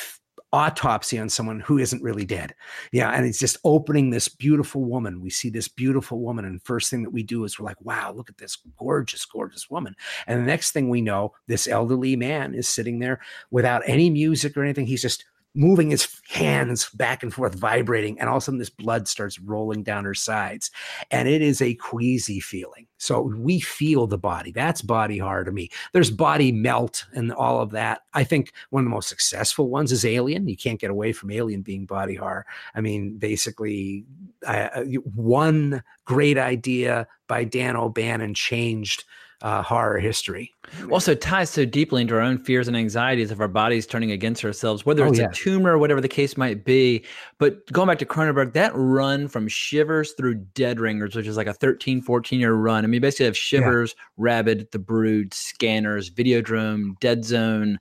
autopsy on someone who isn't really dead. Yeah. And it's just opening this beautiful woman. We see this beautiful woman. And first thing that we do is we're like, wow, look at this gorgeous, gorgeous woman. And the next thing we know, this elderly man is sitting there without any music or anything. He's just moving his hands back and forth, vibrating, and all of a sudden this blood starts rolling down her sides. And it is a queasy feeling. So we feel the body. That's body horror to me. There's body melt and all of that. I think one of the most successful ones is Alien. You can't get away from Alien being body horror. I mean, basically, uh, one great idea by Dan O'Bannon changed uh, horror history. Also ties so deeply into our own fears and anxieties of our bodies turning against ourselves, whether oh, it's yeah. a tumor, whatever the case might be. But going back to Cronenberg, that run from Shivers through Dead Ringers, which is like a 13, 14 year run. I mean, basically have Shivers, yeah. Rabid, The Brood, Scanners, Videodrome, Dead Zone,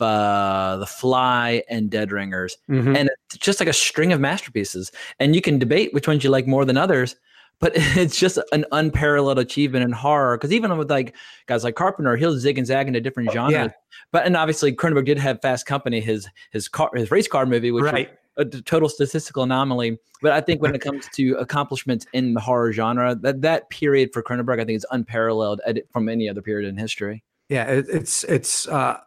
uh, The Fly, and Dead Ringers. Mm-hmm. And it's just like a string of masterpieces. And you can debate which ones you like more than others but it's just an unparalleled achievement in horror. Because even with like guys like Carpenter, he'll zig and zag into different genres. Yeah. But and obviously Cronenberg did have Fast Company, his his car his race car movie, which right. a total statistical anomaly. But I think when it comes to accomplishments in the horror genre, that that period for Cronenberg, I think is unparalleled from any other period in history. Yeah, it, it's it's uh,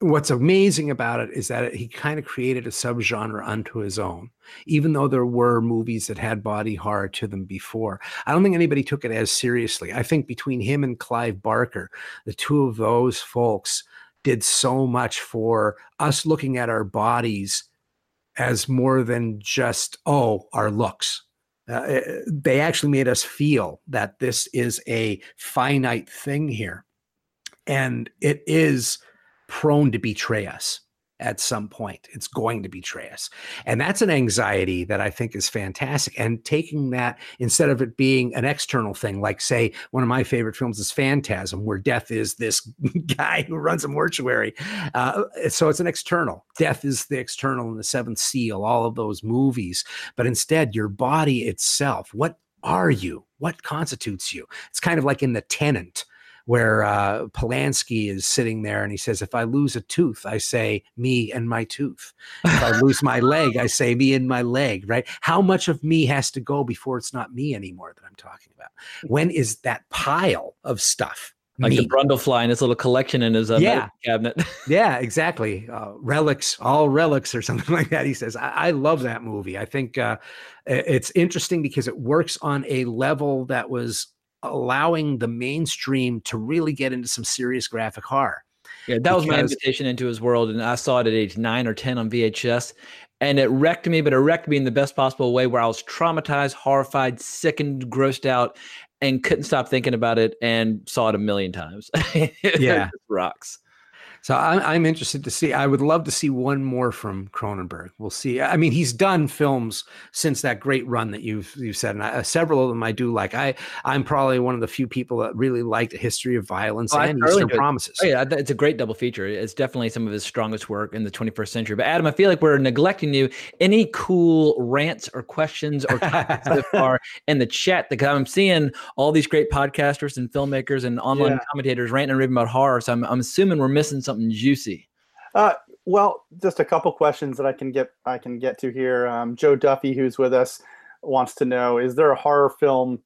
what's amazing about it is that he kind of created a subgenre unto his own even though there were movies that had body horror to them before. I don't think anybody took it as seriously. I think between him and clive barker the two of those folks did so much for us looking at our bodies as more than just oh our looks. Uh, eh, they actually made us feel that this is a finite thing here. And it is prone to betray us. at some point. It's going to betray us. And that's an anxiety that I think is fantastic. And taking that instead of it being an external thing, like, say, one of my favorite films is Phantasm, where death is this guy who runs a mortuary. Uh, so it's an external. Death is the external in the seventh seal, all of those movies. But instead, your body itself, what are you? What constitutes you? It's kind of like in The Tenant where uh, Polanski is sitting there and he says, If I lose a tooth, I say me and my tooth. If I lose my leg, I say me and my leg, right? How much of me has to go before it's not me anymore that I'm talking about? When is that pile of stuff? Like me? the Brundlefly in his little collection in his uh, Yeah. cabinet. Yeah, exactly. Uh, relics, all relics, or something like that. He says, I, I love that movie. I think uh, it's interesting because it works on a level that was allowing the mainstream to really get into some serious graphic horror. Yeah, that was my invitation into his world, and I saw it at age nine or ten on VHS, and it wrecked me, but it wrecked me in the best possible way, where I was traumatized, horrified, sickened, grossed out, and couldn't stop thinking about it, and saw it a million times. Yeah. rocks. So I'm, I'm interested to see. I would love to see one more from Cronenberg. We'll see. I mean, he's done films since that great run that you've you've said, and I, uh, several of them I do like. I I'm probably one of the few people that really liked History of Violence Oh, and Eastern Promises. Oh yeah, it's a great double feature. It's definitely some of his strongest work in the 21st century. But Adam, I feel like we're neglecting you. Any cool rants or questions or topics so far in the chat? Because I'm seeing all these great podcasters and filmmakers and online Yeah. commentators ranting and raving about horror. So I'm, I'm assuming we're missing something juicy. Uh, well, just a couple questions that I can get I can get to here. Um, Joe Duffy, who's with us, wants to know: Is there a horror film?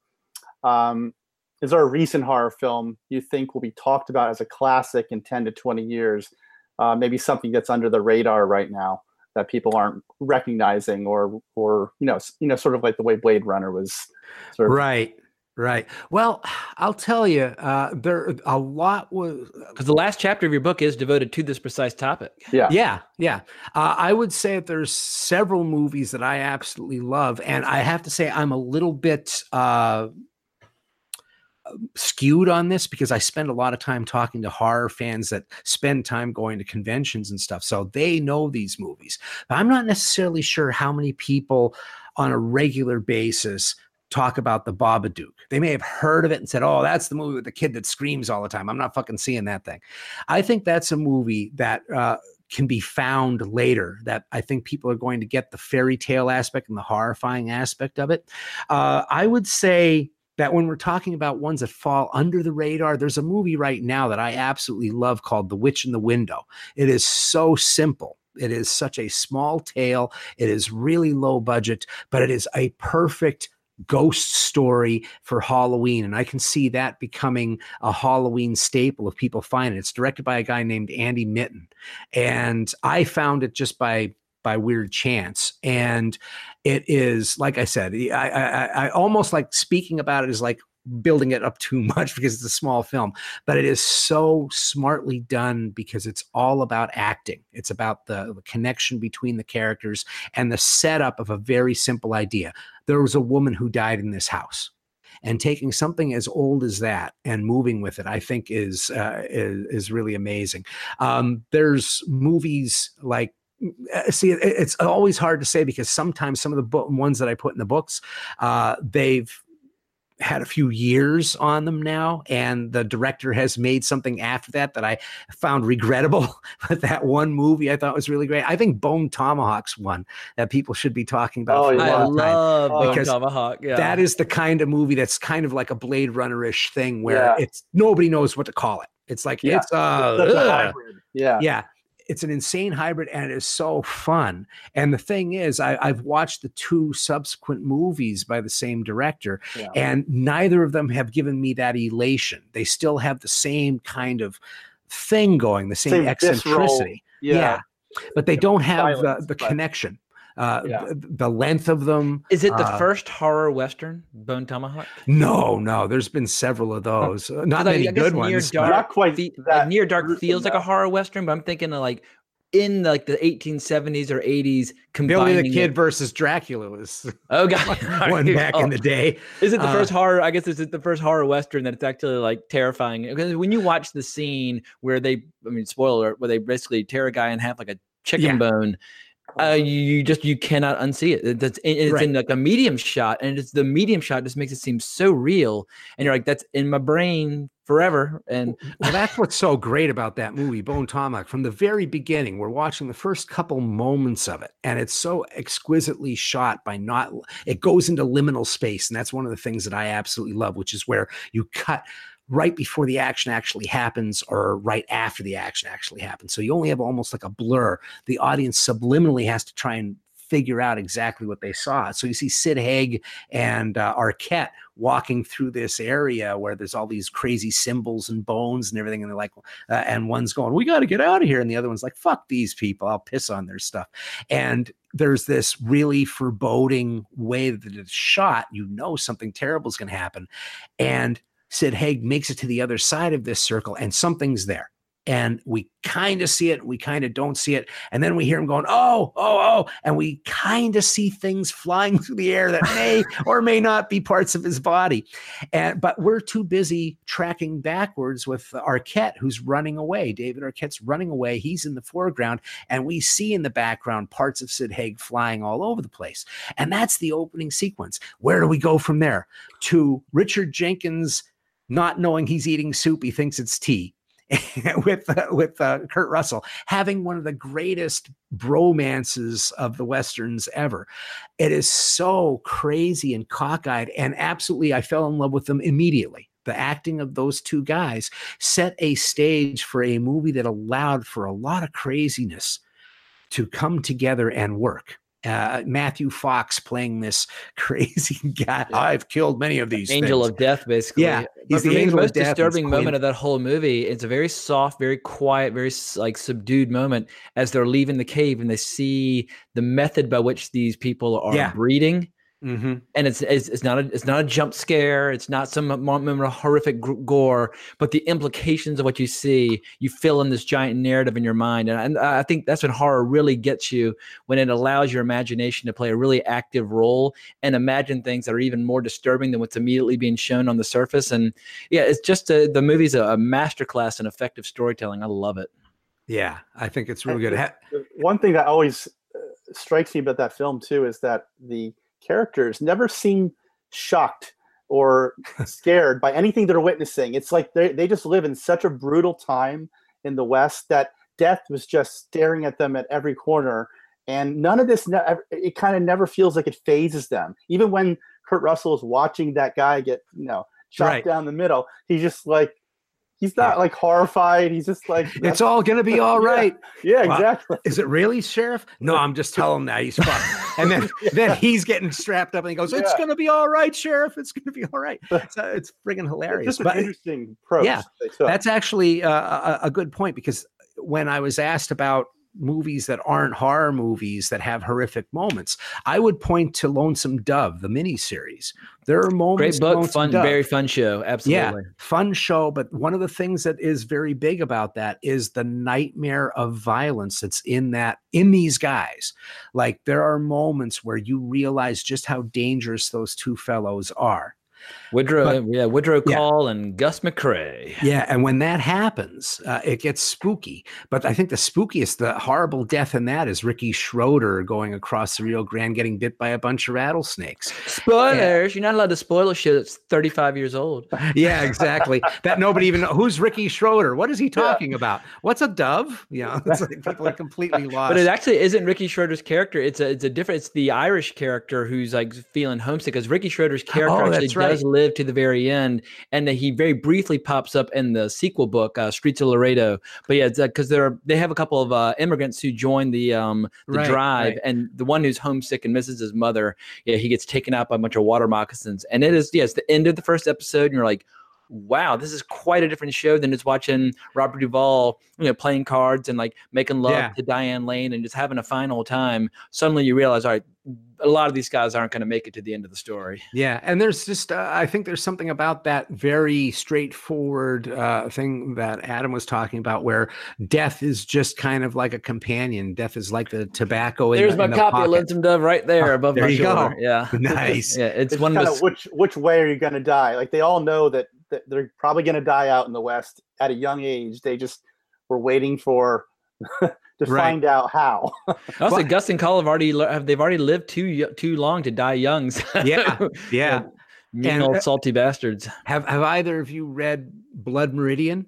Um, is there a recent horror film you think will be talked about as a classic in ten to twenty years? Uh, maybe something that's under the radar right now that people aren't recognizing, or or you know, you know, sort of like the way Blade Runner was. Sort of, Right, right. Well, I'll tell you, uh, there a lot was. Because the last chapter of your book is devoted to this precise topic. Yeah. Yeah, yeah. Uh, I would say that there's several movies that I absolutely love, and I have to say I'm a little bit uh, skewed on this because I spend a lot of time talking to horror fans that spend time going to conventions and stuff, so they know these movies. But I'm not necessarily sure how many people on a regular basis talk about the Babadook. They may have heard of it and said, "Oh, that's the movie with the kid that screams all the time." I'm not fucking seeing that thing. I think that's a movie that uh, can be found later. That I think people are going to get the fairy tale aspect and the horrifying aspect of it. Uh, I would say that when we're talking about ones that fall under the radar, there's a movie right now that I absolutely love called The Witch in the Window. It is so simple. It is such a small tale. It is really low budget, but it is a perfect ghost story for Halloween. And I can see that becoming a Halloween staple if people find it. It's directed by a guy named Andy Mitton. And I found it just by by weird chance. And it is, like I said, I, I, I almost like speaking about it is like building it up too much because it's a small film, but it is so smartly done because it's all about acting. It's about the, the connection between the characters and the setup of a very simple idea. There was a woman who died in this house and taking something as old as that and moving with it, I think is uh, is, is really amazing. Um, there's movies like. uh, See, it's always hard to say because sometimes some of the bo- ones that I put in the books, uh, they've had a few years on them now, and the director has made something after that that I found regrettable. but that one movie I thought was really great. I think Bone Tomahawk's one that people should be talking about. Oh, for a yeah. I long time love Bone Tomahawk. Yeah. that is the kind of movie that's kind of like a Blade Runner-ish thing where Yeah. it's nobody knows what to call it. It's like Yeah. it's uh, Such a hybrid. Yeah. yeah, it's an insane hybrid and it is so fun. And the thing is, I, I've watched the two subsequent movies by the same director, Yeah. and neither of them have given me that elation. They still have the same kind of thing going, the same, Same eccentricity. Yeah. but they don't have the, the connection. Uh, Yeah. the, the length of them. Is it the uh, first horror western, Bone Tomahawk? No, no. There's been several of those. Uh, Not I- many I guess good ones. Dark Not quite fe- that like Near Dark gruesome, feels like a horror western, but I'm thinking of like in like the 1870s or 80s Billy combining the Kid it- versus Dracula was Oh god, one back in the day. Is it the uh, first horror? I guess is it the first horror western that it's actually like terrifying? Because when you watch the scene where they, I mean, spoiler, where they basically tear a guy in half like a chicken Yeah. bone. Uh, you, just you cannot unsee it. That's it- it's Right. in like a medium shot, and it's the medium shot just makes it seem so real, and you're like, that's in my brain forever. And Well, that's what's so great about that movie, Bone Tomahawk. From the very beginning, we're watching the first couple moments of it, and it's so exquisitely shot by not. It goes into liminal space, and that's one of the things that I absolutely love, which is where you cut right before the action actually happens or right after the action actually happens. So you only have almost like a blur. The audience subliminally has to try and figure out exactly what they saw. So you see Sid Haig and uh, Arquette walking through this area where there's all these crazy symbols and bones and everything, and they're like, uh, and one's going, "We got to get out of here," and the other one's like, "Fuck these people! I'll piss on their stuff." And there's this really foreboding way that it's shot. You know something terrible is going to happen, and Sid Haig makes it to the other side of this circle, and something's there. And we kind of see it, we kind of don't see it. And then we hear him going, oh, oh, oh. And we kind of see things flying through the air that may or may not be parts of his body. And but we're too busy tracking backwards with Arquette, who's running away. David Arquette's running away. He's in the foreground, and we see in the background parts of Sid Haig flying all over the place. And that's the opening sequence. Where do we go from there? To Richard Jenkins not knowing he's eating soup, he thinks it's tea. with uh, with uh, Kurt Russell having one of the greatest bromances of the westerns ever. It is so crazy and cockeyed, and absolutely, I fell in love with them immediately. The acting of those two guys set a stage for a movie that allowed for a lot of craziness to come together and work. Uh, Matthew Fox playing this crazy guy. I've killed many of these. angel things. of death, basically. Yeah, he's the angel most disturbing moment of that whole movie. It's a very soft, very quiet, very like subdued moment as they're leaving the cave and they see the method by which these people are Yeah. breeding. Mhm. and it's, it's it's not a it's not a jump scare. It's not some moment of horrific gore, but the implications of what you see, you fill in this giant narrative in your mind, and, and I think that's when horror really gets you when it allows your imagination to play a really active role and imagine things that are even more disturbing than what's immediately being shown on the surface. And yeah, it's just a, the movie's a, a masterclass in effective storytelling. I love it. Yeah, I think it's really good. And Ha- One thing that always uh, strikes me about that film too is that the characters never seem shocked or scared by anything they're witnessing. It's like they they just live in such a brutal time in the West that death was just staring at them at every corner, and none of this. It kind of never feels like it phases them. Even when Kurt Russell is watching that guy get you know shot Right. down the middle, he's just like. He's not like horrified. He's just like it's all going to be all right. Yeah. yeah, Wow. exactly. Is it really, Sheriff? No, I'm just telling that he's fucked. And then, then he's getting strapped up and he goes, It's Yeah. going to be all right, Sheriff. It's going to be all right. So it's friggin' It's hilarious. an But interesting approach. yeah, that's actually uh, a, a good point because when I was asked about movies that aren't horror movies that have horrific moments, I would point to Lonesome Dove, the miniseries. There are moments. Great book, fun, Dove- very fun show. Absolutely. yeah, fun show. But one of the things that is very big about that is the nightmare of violence that's in that in these guys. Like there are moments where you realize just how dangerous those two fellows are. Woodrow, yeah, Woodrow Yeah. Call and Gus McCrae. Yeah, and when that happens, uh, it gets spooky. But I think the spookiest, the horrible death in that is Ricky Schroder going across the Rio Grande, getting bit by a bunch of rattlesnakes. Spoilers! You're not allowed to spoil show that's 35 years old. Yeah, exactly. that nobody even who's Ricky Schroder. What is he talking about? What's a dove? You know, it's like people are completely lost. But it actually isn't Ricky Schroder's character. It's a it's a different. It's the Irish character who's like feeling homesick because Ricky Schroder's character Oh, actually right. does live to the very end, and he very briefly pops up in the sequel book, uh, Streets of Laredo. But yeah, because they're they have a couple of uh, immigrants who join the um the Right, drive, right. and the one who's homesick and misses his mother. Yeah, he gets taken out by a bunch of water moccasins, and it is yeah, it's the end of the first episode, and you're like. Wow, this is quite a different show than just watching Robert Duvall, you know, playing cards and like making love Yeah. to Diane Lane and just having a fine old time. Suddenly you realize, all right, a lot of these guys aren't going to make it to the end of the story. Yeah, and there's just uh, I think there's something about that very straightforward uh, thing that Adam was talking about, where death is just kind of like a companion. Death is like the tobacco. in There's the- my in the copy of pocket. Lonesome Dove right there Oh, above there my you go. shoulder. Yeah, Nice. yeah, it's, it's one of of the which which way are you going to die? Like they all know that, that they're probably going to die out in the West at a young age. They just were waiting for to Right. find out how. Also, Well- Gus and Cole have already have they've already lived too too long to die young. so- Yeah, yeah. mean And- old uh, salty bastards. Have Have either of you read Blood Meridian?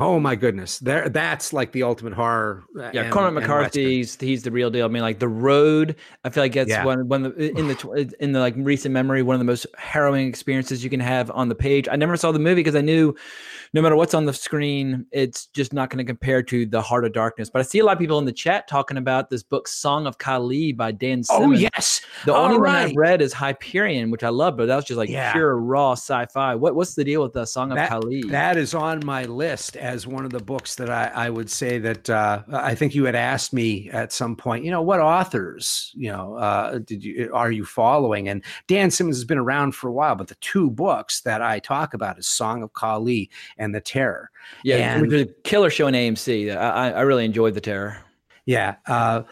Oh my goodness, there that's like the ultimate horror. uh, Yeah, and- Cormac. McCarthy's he's the real deal. I mean, like the road. I feel like that's Yeah. one one the, in the in the like recent memory one of the most harrowing experiences you can have on the page. I never saw the movie because I knew no matter what's on the screen, it's just not going to compare to the Heart of Darkness. But I see a lot of people in the chat talking about this book, Song of Kali by Dan Oh Simmons. yes, The All only one. I've read is Hyperion, which I love, but that was just like Yeah. pure raw sci-fi. What what's the deal with the Song of That- Kali? That is on my list as one of the books that I, I would say that uh, I think you had asked me at some point. You know, what authors you know uh, did you are you following? And Dan Simmons has been around for a while, but the two books that I talk about is Song of Kali and The Terror. yeah, and- which is a killer show on AMC. I, I I really enjoyed the Terror. Yeah. Uh,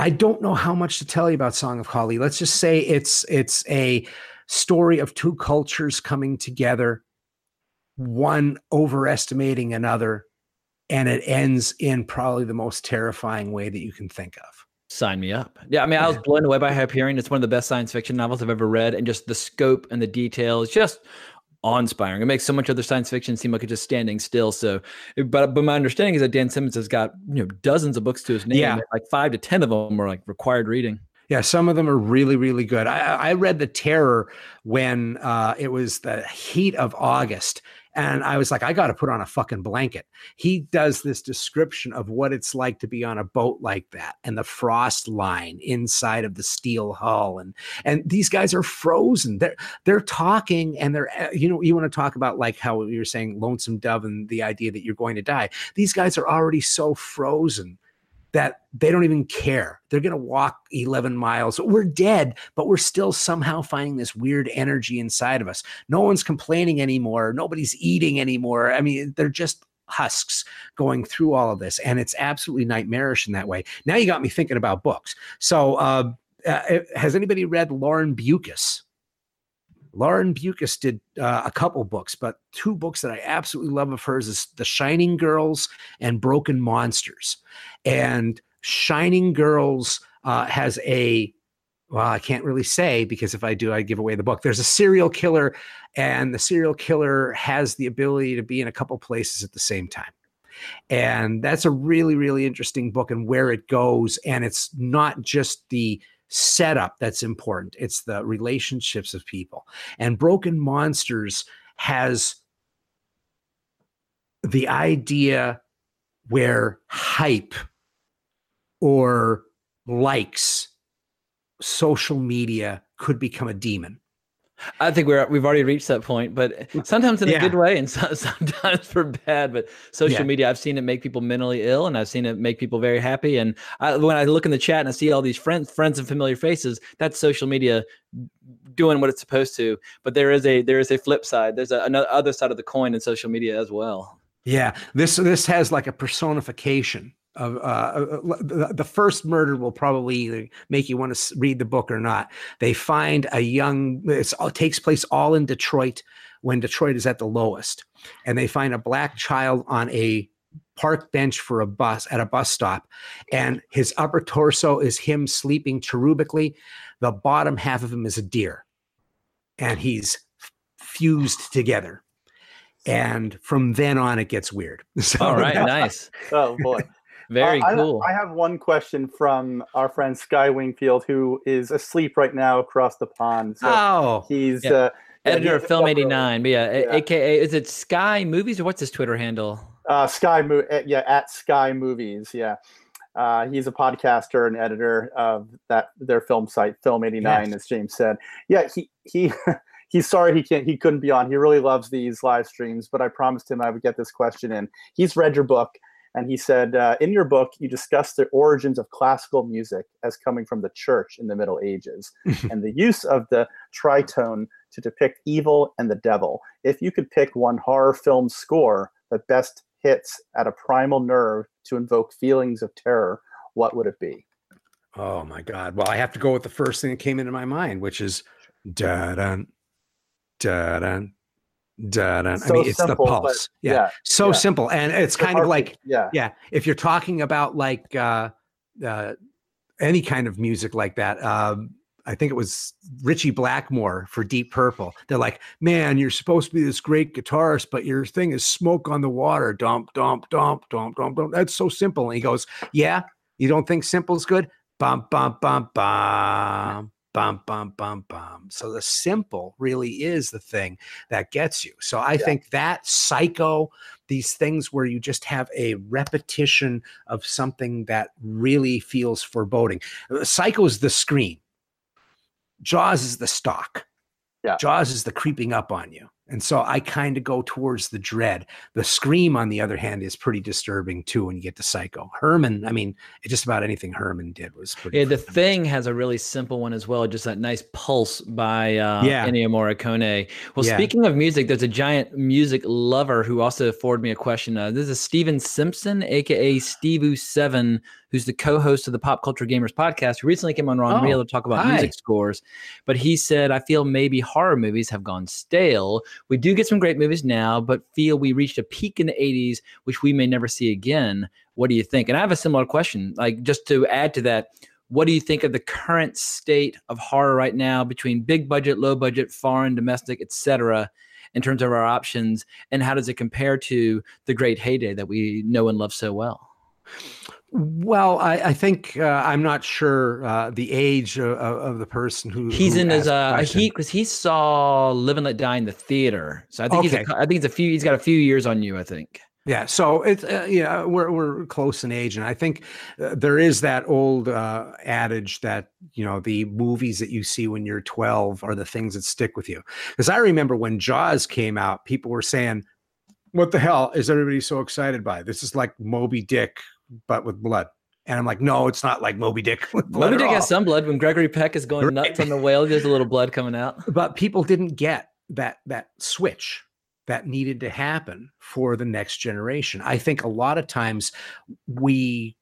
I don't know how much to tell you about Song of Kali. Let's just say it's it's a story of two cultures coming together, one overestimating another, and it ends in probably the most terrifying way that you can think of. Sign me up. Yeah, I mean, I was blown away by Hyperion. It's one of the best science fiction novels I've ever read, and just the scope and the details, just awe-inspiring. It makes so much other science fiction seem like it's just standing still. So, but but my understanding is that Dan Simmons has got you know dozens of books to his name. Yeah. like five to ten of them are like required reading. Yeah, some of them are really, really good. I, I I read The Terror when uh, it was the heat of August, and I was like, I got to put on a fucking blanket. He does this description of what it's like to be on a boat like that, and the frost line inside of the steel hull, and and these guys are frozen. They're they're talking, and they're uh, you know you want to talk about like how you were saying lonesome dove and the idea that you're going to die. These guys are already so frozen that they don't even care. They're going to walk 11 miles. We're dead, but we're still somehow finding this weird energy inside of us. No one's complaining anymore. Nobody's eating anymore. I mean, they're just husks going through all of this. And it's absolutely nightmarish in that way. Now you got me thinking about books. So, uh, uh, has anybody read Lauren Beukes? Lauren Beukes did uh, a couple books, but two books that I absolutely love of hers is The Shining Girls and Broken Monsters. And Shining Girls uh, has a well, I can't really say because if I do, I give away the book. There's a serial killer, and the serial killer has the ability to be in a couple places at the same time. And that's a really, really interesting book and where it goes. And it's not just the setup that's important, it's the relationships of people. And Broken Monsters has the idea where hype or likes social media could become a demon. I think we're we've already reached that point, but mm. sometimes in Yeah. a good way and so, sometimes for bad. But social Yeah. media, I've seen it make people mentally ill, and I've seen it make people very happy. And I, when I look in the chat and I see all these friends, friends and familiar faces, that's social media doing what it's supposed to. But there is a there is a flip side. There's a, another other side of the coin in social media as well. Yeah, this this has like a personification of uh, uh, the, the first murder will probably either make you want to read the book or not. They find a young. It's, it takes place all in Detroit when Detroit is at the lowest, and they find a black child on a park bench for a bus at a bus stop, and his upper torso is him sleeping cherubically. The bottom half of him is a deer, and he's fused together. And from then on, it gets weird. So All right, nice, Oh boy. Very Uh, I- cool. I have one question from our friend Sky Wingfield, who is asleep right now across the pond. So Oh, he's Yeah. uh, Editor of Film 89. Yeah, Yeah. AKA, is it Sky Movies or what's his Twitter handle? Uh, Sky Mo- yeah, at Sky Movies, yeah. Uh, he's a podcaster and editor of that their film site, Film 89, Yes. as James said. Yeah, he he he's sorry he can't he couldn't be on. He really loves these live streams, but I promised him I would get this question in. He's read your book, and he said uh, in your book you discuss the origins of classical music as coming from the church in the Middle Ages and the use of the tritone to depict evil and the devil. If you could pick one horror film score that best hits at a primal nerve to invoke feelings of terror, what would it be? oh my God. Well, I have to go with the first thing that came into my mind, which is da dun da dun da, da. I mean, it's simple, the pulse. Yeah. yeah, So yeah. simple. And it's So kind of like, yeah, yeah, if you're talking about like uh, uh, any kind of music like that, um, I think it was Ritchie Blackmore for Deep Purple. They're like, man, you're supposed to be this great guitarist, but your thing is smoke on the water. Dump, dump, dump, dump, dump, dump. That's so simple. And he goes, yeah, you don't think simple's good? Bum, bum, bum, bum. Bum, bum, bum, bum. So the simple really is the thing that gets you. So I Yeah. think that psycho, these things where you just have a repetition of something that really feels foreboding. Uh, Psycho is the screen. Jaws is the stock. Yeah. Jaws is the creeping up on you. And so I kind of go towards the dread. The scream, on the other hand, is pretty disturbing too when you get to Psycho. Herrmann, I mean, just about anything Herrmann did was pretty. Yeah, the thing has a really simple one as well, just that nice pulse by uh, Yeah. Ennio Morricone. Well, Yeah. speaking of music, there's a giant music lover who also forwarded me a question. Uh, this is Steven Simpson, aka Stevie7, who's the co-host of the Pop Culture Gamers podcast, who recently came on Wrong Oh, Reel to talk about hi. music scores. But he said, I feel maybe horror movies have gone stale. We do get some great movies now, but feel we reached a peak in the 80s, which we may never see again. What do you think? And I have a similar question. Like, just to add to that, what do you think of the current state of horror right now between big budget, low budget, foreign, domestic, etc., in terms of our options, and how does it compare to the great heyday that we know and love so well? Well, I, I think uh, I'm not sure uh, the age of, of the person who He's who in his the uh he because he saw Live and Let Die in the theater, so I think he's Okay. a, cou- I think it's a few. He's got a few years on you, I think. Yeah, so it's uh, yeah, we're we're close in age, and I think uh, there is that old uh, adage that you know the movies that you see when you're 12 are the things that stick with you. Because I remember when Jaws came out, people were saying, "What the hell is everybody so excited by? This is like Moby Dick, but with blood." And I'm like, "No, it's not like Moby Dick with blood." Moby Dick has some blood. When Gregory Peck is going Right. nuts on the whale, there's a little blood coming out. but people didn't get that that switch that needed to happen for the next generation i think a lot of times we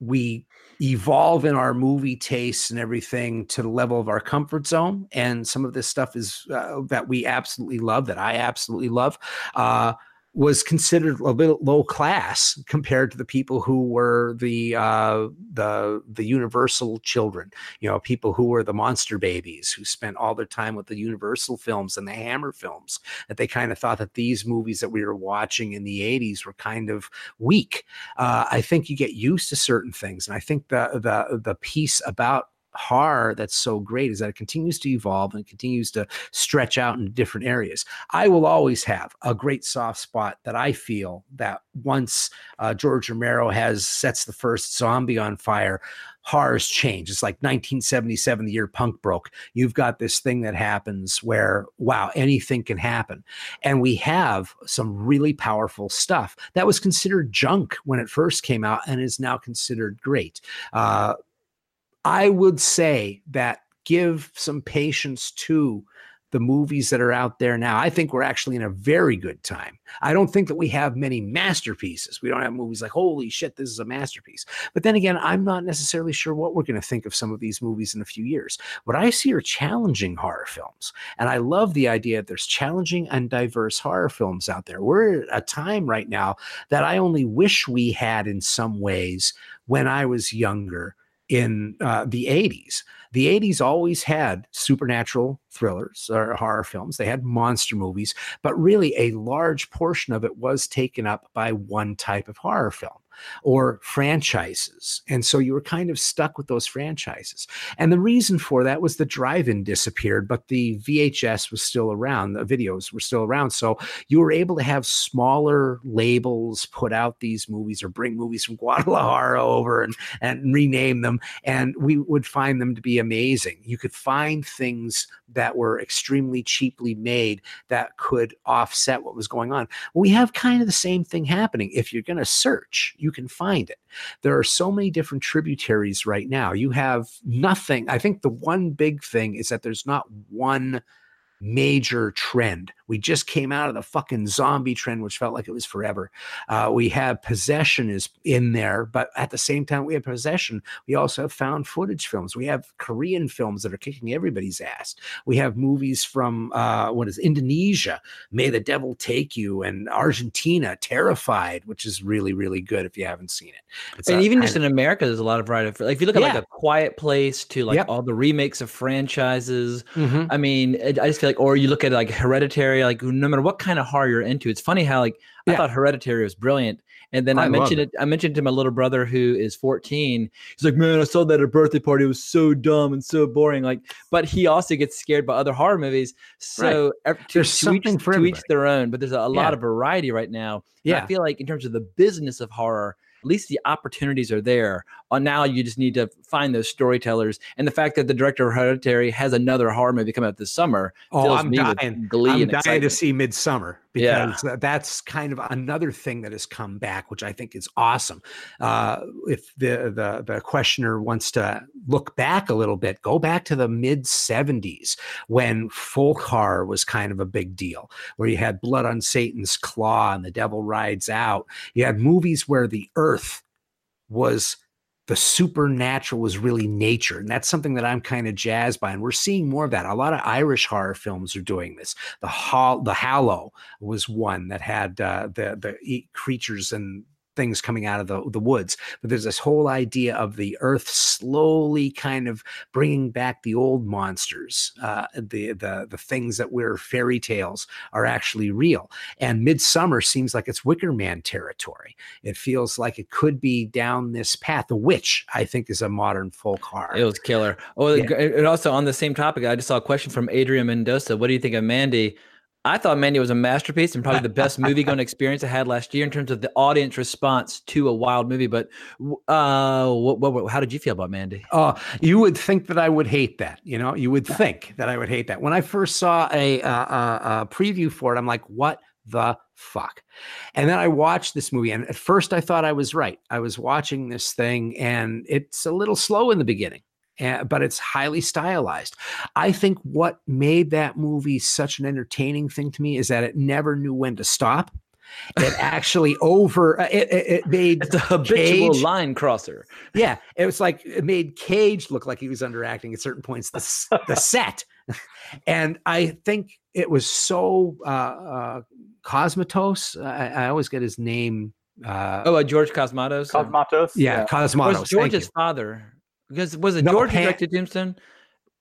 we evolve in our movie tastes and everything to the level of our comfort zone and some of this stuff is uh, that we absolutely love that i absolutely love uh, was considered a bit low class compared to the people who were the uh, the the universal children you know people who were the monster babies who spent all their time with the universal films and the hammer films that they kind of thought that these movies that we were watching in the 80s were kind of weak. Uh, i think you get used to certain things and i think the the the piece about horror that's so great is that it continues to evolve and continues to stretch out into different areas. I will always have a great soft spot that i feel that once uh, george romero has sets the first zombie on fire horrors change. It's like 1977 the year punk broke. You've got this thing that happens where wow anything can happen. And we have some really powerful stuff that was considered junk when it first came out and is now considered great. Uh, i would say that give some patience to the movies that are out there now. I think we're actually in a very good time. I don't think that we have many masterpieces. We don't have movies like, holy shit, this is a masterpiece. But then again, I'm not necessarily sure what we're going to think of some of these movies in a few years. What I see are challenging horror films. And I love the idea that there's challenging and diverse horror films out there. We're at a time right now that I only wish we had in some ways when I was younger in uh, the 80s. The 80s always had supernatural thrillers or horror films. They had monster movies, but really a large portion of it was taken up by one type of horror film or franchises. And so you were kind of stuck with those franchises. And the reason for that was the drive in disappeared, but the VHS was still around, the videos were still around. So you were able to have smaller labels put out these movies or bring movies from Guadalajara over and, and rename them. And we would find them to be amazing. You could find things that were extremely cheaply made that could offset what was going on. We have kind of the same thing happening. If you're going to search, you can find it. There are so many different tributaries right now. You have nothing. I think the one big thing is that there's not one major trend. We just came out of the fucking zombie trend, which felt like it was forever. Uh, we have possession is in there, but at the same time, we have possession. We also have found footage films. We have Korean films that are kicking everybody's ass. We have movies from uh, what is Indonesia, May the Devil Take You, and Argentina, Terrified, which is really really good if you haven't seen it. It's and a even just in America, there's a lot of variety. Like if you look at like a Quiet Place to like Yep. all the remakes of franchises. of- Mhm. I mean, I just feel like, or you look at like Hereditary, like no matter what kind of horror you're into, it's funny how like I thought Hereditary was brilliant, and then I I, mentioned it. I mentioned to my little brother who is 14. He's like, "Man, I saw that at a birthday party. It was so dumb and so boring." Like, but he also gets scared by other horror movies. So ev- to, There's to each, something for to each their own. But there's a, a lot of variety right now. And I feel like in terms of the business of horror, at least the opportunities are there. On now, you just need to find those storytellers. And the fact that the director of Hereditary has another horror movie coming out this summer Oh, fills I'm dying. glee I'm dying to see Midsommar because tha- that's kind of another thing that has come back, which I think is awesome. Uh, if the, the the questioner wants to look back a little bit, go back to the mid '70s when folk horror was kind of a big deal, where you had Blood on Satan's Claw and The Devil Rides Out. You had movies where the Earth was the supernatural was really nature. And that's something that I'm kind of jazzed by. And we're seeing more of that. A lot of Irish horror films are doing this. The Hall, the Hallow was one that had uh, the the creatures and things coming out of the, the woods. But there's this whole idea of the earth slowly kind of bringing back the old monsters. Uh, the the the things that were fairy tales are actually real. And Midsommar seems like it's Wicker Man territory. It feels like it could be down this path. The Witch, I think, is a modern folk horror. It was killer. Oh, Yeah. and also on the same topic, I just saw a question from Adrian Mendoza. What do you think of Mandy? I thought Mandy was a masterpiece and probably the best movie going experience I had last year in terms of the audience response to a wild movie. But uh, what, what, how did you feel about Mandy? Oh, you would think that I would hate that. You know, you would think that I would hate that. When I first saw a, uh, uh preview for it, I'm like, what the fuck? And then I watched this movie, and at first I thought I was right. I was watching this thing, and it's a little slow in the beginning. Eh, but it's highly stylized. I think what made that movie such an entertaining thing to me is that it never knew when to stop. It actually over uh, it, it, it made It's a habitual Cage- line crosser. yeah, it was like it made Cage look like he was underacting at certain points. The the set, and I think it was so uh, uh, Cosmatos. I, I always get his name. Uh, Oh, uh, George Cosmatos. or- Cosmatos. yeah, was Cosmatos. thank George's father? Because was it No, George who Pan- directed Tombstone?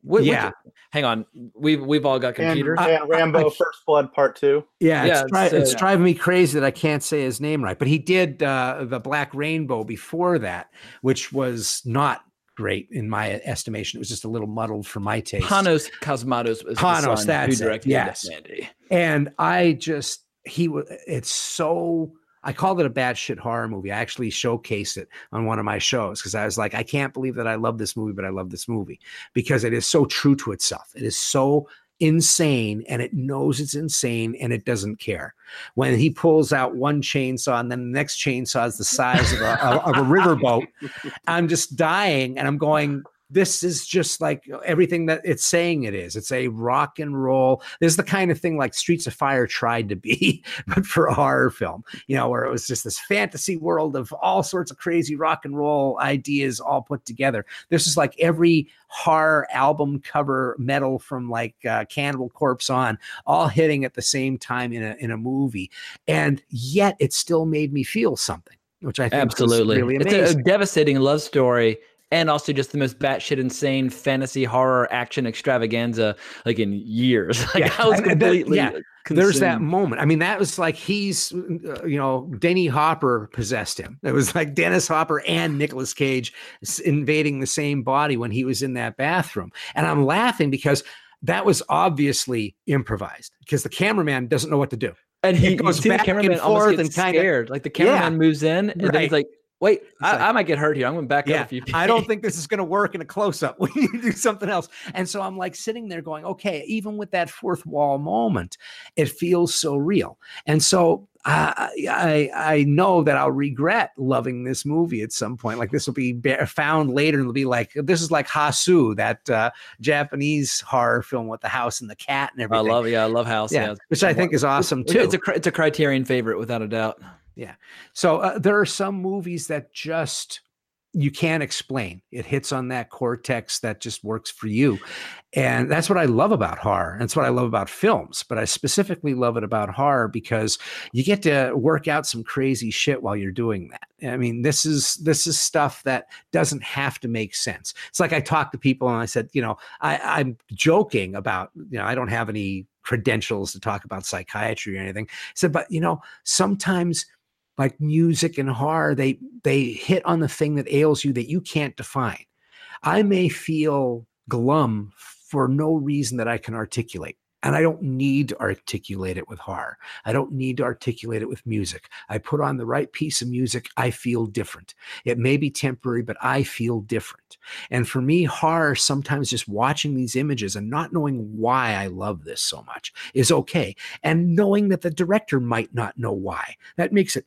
Wh- which- Yeah. hang on, we've we've all got computers. and Rambo I- First Blood Part Two. Yeah, Yeah, it's, dri- it's, uh, it's driving me crazy that I can't say his name right. But he did uh, the Black Rainbow before that, which was not great in my estimation. It was just a little muddled for my taste. Panos Cosmatos was Panos, the son that's who it, yes. Mandy. and I just he was it's so I called it a bad shit horror movie. I actually showcased it on one of my shows because I was like, I can't believe that I love this movie, but I love this movie because it is so true to itself. It is so insane and it knows it's insane and it doesn't care. When he pulls out one chainsaw and then the next chainsaw is the size of a, of a riverboat, I'm just dying and I'm going, this is just like everything that it's saying it is. It's a rock and roll. This is the kind of thing like Streets of Fire tried to be, but for a horror film, you know, where it was just this fantasy world of all sorts of crazy rock and roll ideas all put together. This is like every horror album cover metal from like uh, Cannibal Corpse on, all hitting at the same time in a in a movie, and yet it still made me feel something, which I think Absolutely, really it's a, a devastating love story, and also just the most batshit insane fantasy horror action extravaganza like in years. Like Yeah, I was and- and that- completely yeah, There's that moment. I mean, that was like he's, uh, you know, Denny Hopper possessed him. It was like Dennis Hopper and Nicolas Cage invading the same body when he was in that bathroom. And I'm laughing because that was obviously improvised because the cameraman doesn't know what to do. and he it goes see the back and forth and kinda- scared. Like the cameraman moves in, and then he's like, "Wait, I, I might get hurt here. I'm going back up Yeah, a few feet." I don't think this is going to work in a close up. We need to do something else. And so I'm like sitting there going, okay, even with that fourth wall moment, it feels so real. And so I, I I know that I'll regret loving this movie at some point. Like this will be found later, and it'll be like this is like Hausu, that uh, Japanese horror film with the house and the cat and everything. I love, yeah, I love House. yeah, Yeah, which I think is awesome too. It's a it's a Criterion favorite without a doubt. So uh, there are some movies that just you can't explain. It hits on that cortex that just works for you. And that's what I love about horror. And that's what I love about films. But I specifically love it about horror because you get to work out some crazy shit while you're doing that. I mean, this is this is stuff that doesn't have to make sense. It's like I talk to people and I said, you know, I, I'm joking about, you know, I don't have any credentials to talk about psychiatry or anything. I said, but you know, sometimes like music and horror they they hit on the thing that ails you that you can't define. I may feel glum for no reason that i can articulate and i don't need to articulate it with horror. I don't need to articulate it with music. I put on the right piece of music i feel different. It may be temporary but i feel different. And for me horror sometimes just watching these images and not knowing why i love this so much is okay and knowing that the director might not know why. That makes it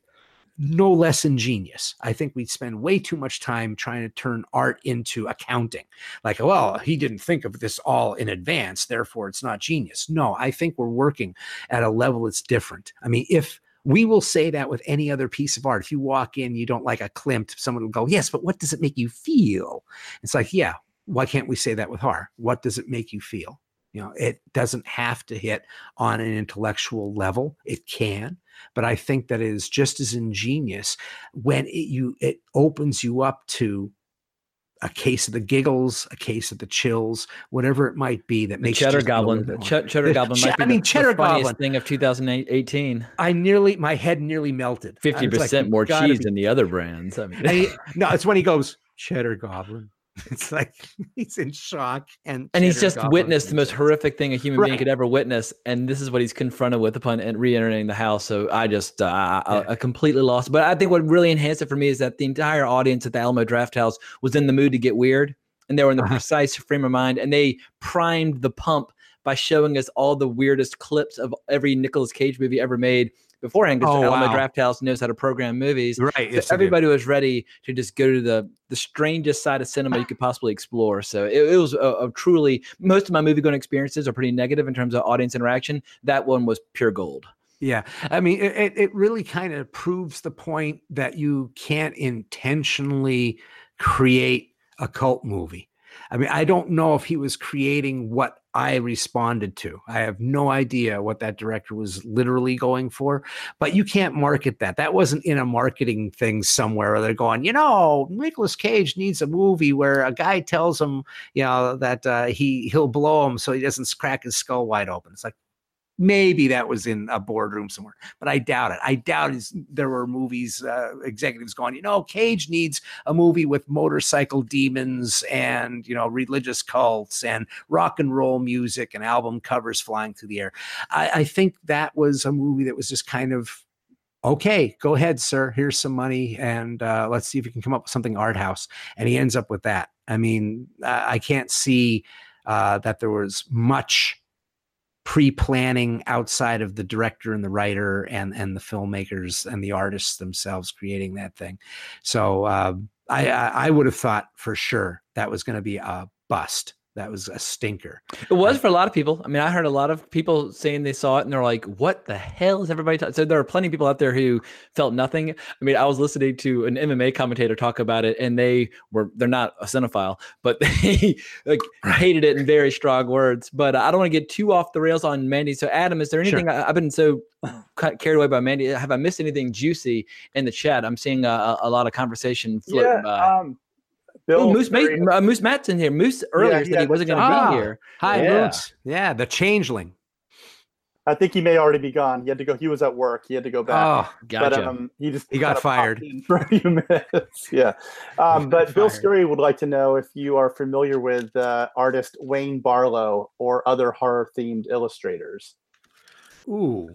no less ingenious. I think we spend way too much time trying to turn art into accounting. Like, well, he didn't think of this all in advance, therefore it's not genius. No, I think we're working at a level that's different. I mean, if we will say that with any other piece of art. If you walk in, you don't like a Klimt, someone will go, Yes, but what does it make you feel? It's like, Yeah, why can't we say that with art? What does it make you feel? You know, it doesn't have to hit on an intellectual level. It can, but I think that it is just as ingenious when it you it opens you up to a case of the giggles, a case of the chills, whatever it might be that The makes you Cheddar just go a Goblin, the. Ch- Cheddar The Goblin be I mean, the, Cheddar the funniest Goblin. thing of 2018. I nearly my head nearly melted. Fifty was like, percent more cheese be than the other brands. I mean, he- no, it's when he goes cheddar goblin. It's like he's in shock and and he's just witnessed the most horrific thing a human being could ever witness, and this is what he's confronted with upon en- re-entering the house. So I just, uh, I, Yeah. I completely lost. But I think what really enhanced it for me is that the entire audience at the Alamo Drafthouse was in the mood to get weird, and they were in the Uh-huh. precise frame of mind, and they primed the pump by showing us all the weirdest clips of every Nicolas Cage movie ever made beforehand. Because Oh, the Alamo wow. Drafthouse knows how to program movies. Right. So yes, everybody was ready to just go to the the strangest side of cinema you could possibly explore. So it, it was a, a truly most of my movie going experiences are pretty negative in terms of audience interaction. That one was pure gold. Yeah, I mean, it- it really kind of proves the point that you can't intentionally create a cult movie. I mean, I don't know if he was creating what I responded to. I have no idea what that director was literally going for, but you can't market that. That wasn't in a marketing thing somewhere where they're going, you know, Nicolas Cage needs a movie where a guy tells him, you know, that uh, he he'll blow him so he doesn't crack his skull wide open. It's like maybe that was in a boardroom somewhere, but I doubt it. I doubt there were movies uh, executives going, you know, Cage needs a movie with motorcycle demons and you know religious cults and rock and roll music and album covers flying through the air. I, I think that was a movie that was just kind of okay. Go ahead, sir. Here's some money, and uh, let's see if you can come up with something art house. And he ends up with that. I mean, I can't see uh, that there was much pre-planning outside of the director and the writer and and the filmmakers and the artists themselves creating that thing. So uh, I, I i would have thought for sure that was going to be a bust that was a stinker It was for a lot of people. I mean, I heard a lot of people saying they saw it and they're like, "What the hell is everybody?" talking? So there are plenty of people out there who felt nothing. I mean, I was listening to an MMA commentator talk about it, and they were they're not a cinephile, but they like hated it in very strong words. But I don't want to get too off the rails on Mandy. So, Adam, is there Sure. anything I, I've been so ca- carried away by Mandy? Have I missed anything juicy in the chat? I'm seeing a, a, a lot of conversation floating Yeah, by. um, Bill, Oh, Moose, very- Mate, uh, Moose Matt's in here. Moose earlier he said he wasn't going to jump be out. here. hi Yeah. Boots. yeah the changeling I think he may already be gone. He had to go. He was at work. He had to go back. oh Gotcha. But um, he just He got fired. for a few minutes. yeah. Um, but Bill Fired. Scurry would like to know if you are familiar with uh, artist Wayne Barlowe or other horror themed illustrators. ooh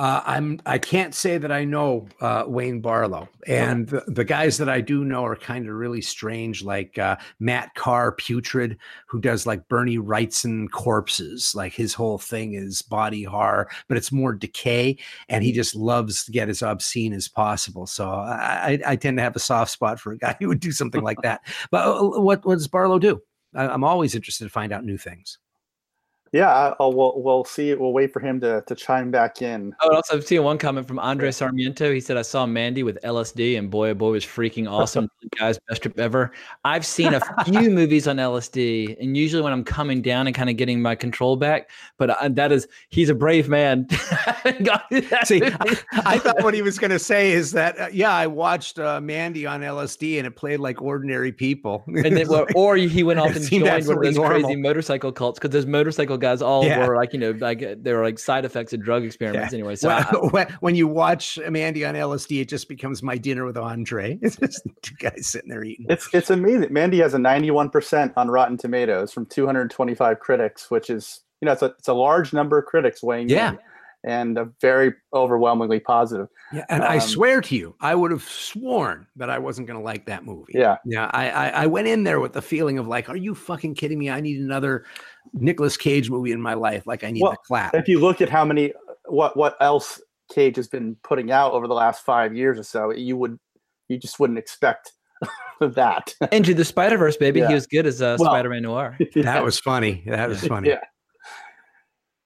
Uh, I'm. I can't say that I know uh, Wayne Barlowe, and the, the guys that I do know are kind of really strange, like uh, Matt Carr, Putrid, who does like Bernie Wrightson corpses. Like his whole thing is body horror, but it's more decay, and he just loves to get as obscene as possible. So I, I, I tend to have a soft spot for a guy who would do something like that. But uh, what what does Barlowe do? I, I'm always interested to find out new things. Yeah, I'll, we'll we'll see. We'll wait for him to to chime back in. Oh, also I've seen one comment from Andre Sarmiento. He said, "I saw Mandy with LSD, and boy, oh boy, was freaking awesome, guys, best trip ever." I've seen a few movies on LSD, and usually when I'm coming down and kind of getting my control back, but I, that is he's a brave man. See, I, I, thought what he was going to say is that uh, yeah, I watched uh, Mandy on LSD, and it played like ordinary people. and then, well, or he went off and joined one of those normal. crazy motorcycle cults because those motorcycle guys all yeah. were like you know like they were like side effects of drug experiments yeah. anyway. So when, I, when, you watch Mandy on LSD, it just becomes my dinner with Andre. It's just two guys sitting there eating. It's it's amazing. Mandy has a ninety one percent on Rotten Tomatoes from two hundred twenty five critics, which is you know it's a it's a large number of critics weighing yeah. in and a very overwhelmingly positive. Yeah, and um, I swear to you, I would have sworn that I wasn't going to like that movie. Yeah, yeah. I, I, I went in there with the feeling of like, are you fucking kidding me? I need another Nicolas Cage movie in my life. Like I need well, the clap. If you look at how many what what else Cage has been putting out over the last five years or so, you would you just wouldn't expect that. Into the Spider Verse, baby. Yeah. He was good as uh, well, Spider Man Noir. Yeah. That was funny. That was funny. yeah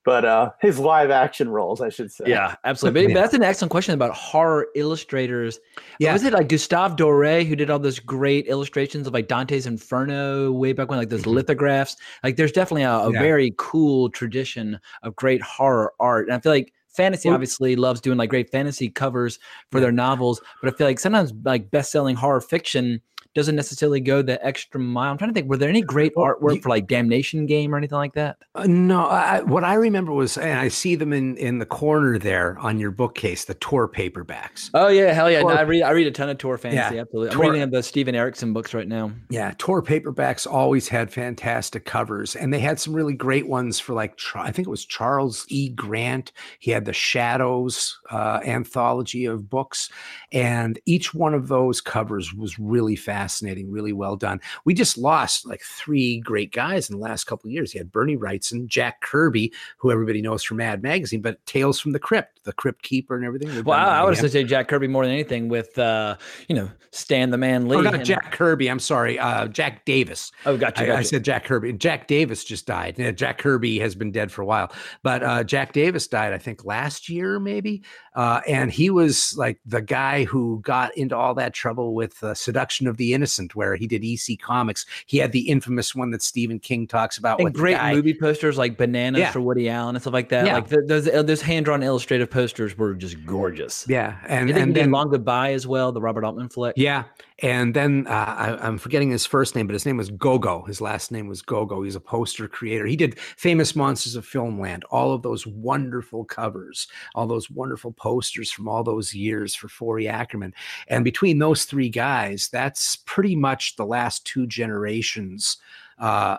but uh his live action roles i should say. Yeah absolutely. But, that's an excellent question about horror illustrators. Yeah. was it like gustave doré who did all those great illustrations of like dante's inferno way back when like those mm-hmm. lithographs. Like there's definitely a, a yeah. very cool tradition of great horror art. And i feel like fantasy obviously loves doing like great fantasy covers for their novels but i feel like sometimes like best-selling horror fiction doesn't necessarily go the extra mile. I'm trying to think, were there any great artwork you, for like Damnation Game or anything like that? Uh, no, I, what I remember was, and I see them in in the corner there on your bookcase, the Tor paperbacks. Oh yeah, hell yeah! Tor, no, I read I read a ton of Tor fantasy. Yeah, absolutely, I'm reading the Steven Erikson books right now. Yeah, Tor paperbacks always had fantastic covers, and they had some really great ones for like I think it was Charles E. Grant. He had the Shadows uh, anthology of books, and each one of those covers was really fast fascinating, really well done. We just lost like three great guys in the last couple of years. You had Bernie Wrightson, Jack Kirby, who everybody knows from Mad Magazine, but Tales from the Crypt, the Crypt Keeper, and everything. Well, I, I would say Jack Kirby more than anything with, uh, you know, Stan the Man Lee. Oh, not and- Jack Kirby. I'm sorry, uh, Jack Davis. Oh, gotcha. I, gotcha. I, said Jack Kirby. Jack Davis just died. Yeah, Jack Kirby has been dead for a while, but uh, Jack Davis died, I think, last year maybe. Uh, and he was like the guy who got into all that trouble with uh, Seduction of the Innocent, where he did EC Comics. He had the infamous one that Stephen King talks about. And great movie posters like Bananas yeah. for Woody Allen and stuff like that. Yeah. Like the, those, uh, those hand drawn illustrative posters were just gorgeous. Yeah, and and, and then Long Goodbye as well, the Robert Altman flick. Yeah, and then uh, I, am forgetting his first name, but his name was Gogo. His last name was Gogo. He's a poster creator. He did Famous Monsters of Filmland, all of those wonderful covers, all those wonderful posters from all those years for Forry Ackerman. And between those three guys, that's pretty much the last two generations uh,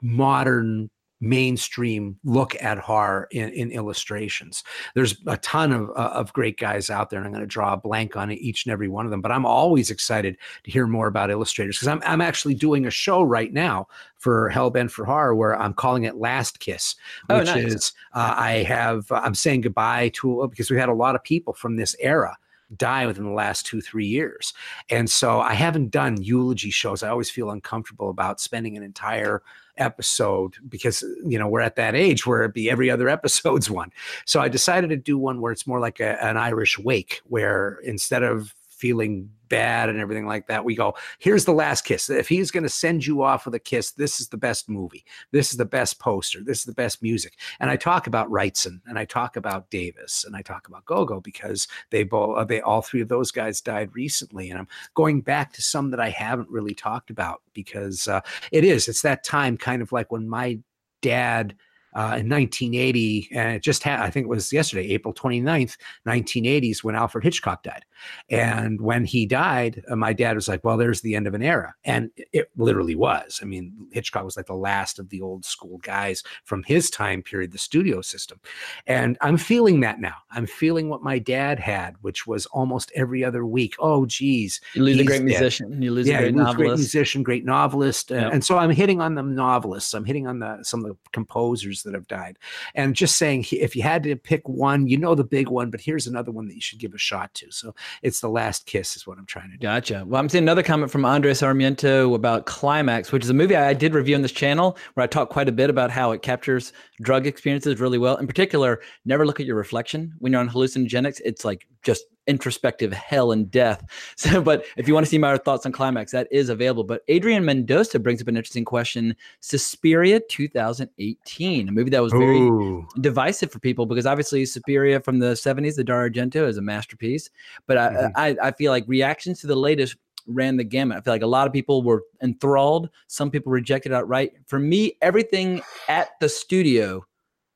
modern mainstream look at horror in, in illustrations. There's a ton of, uh, of great guys out there, and I'm going to draw a blank on each and every one of them. But I'm always excited to hear more about illustrators because I'm, I'm actually doing a show right now for Hellbent for Horror where I'm calling it Last Kiss, oh, which oh, nice. is uh, I have uh, I'm saying goodbye to because we had a lot of people from this era die within the last two, three years. And so I haven't done eulogy shows. I always feel uncomfortable about spending an entire episode because you know we're at that age where it'd be every other episode's one. So i decided to do one where it's more like a, an irish wake where instead of feeling bad and everything like that. We go, here's the last kiss. If he's going to send you off with a kiss, this is the best movie. This is the best poster. This is the best music. And I talk about Wrightson and I talk about Davis and I talk about Gogo because they both, uh, they all three of those guys died recently. And I'm going back to some that I haven't really talked about because uh, it is, it's that time kind of like when my dad uh, in 1980, and it just had, I think it was yesterday, April 29th, 1980s, when Alfred Hitchcock died. And when he died, uh, my dad was like, "Well, there's the end of an era," and it- it literally was. I mean, Hitchcock was like the last of the old school guys from his time period, the studio system. And I'm feeling that now. I'm feeling what my dad had, which was almost every other week. Oh, geez, You lose a great dead. musician. You lose yeah, a great was great musician, great novelist, and, Yep. and so I'm hitting on the novelists. I'm hitting on the some of the composers that have died, and just saying if you had to pick one, you know the big one, but here's another one that you should give a shot to. So it's the Last Kiss, is what I'm trying to do. Gotcha. Well, I'm seeing another comment from Andres Sarmiento about Climax, which is a movie I did review on this channel where I talk quite a bit about how it captures drug experiences really well. In particular, never look at your reflection when you're on hallucinogenics. It's like just introspective hell and death. So, but if you want to see my thoughts on Climax, that is available. But Adrian Mendoza brings up an interesting question: Suspiria 2018, a movie that was very Ooh. divisive for people because obviously Suspiria from the 70s, the Dario Argento, is a masterpiece. But I, Mhm. I, I feel like reactions to the latest ran the gamut. I feel like a lot of people were enthralled. Some people rejected outright. For me, everything at the studio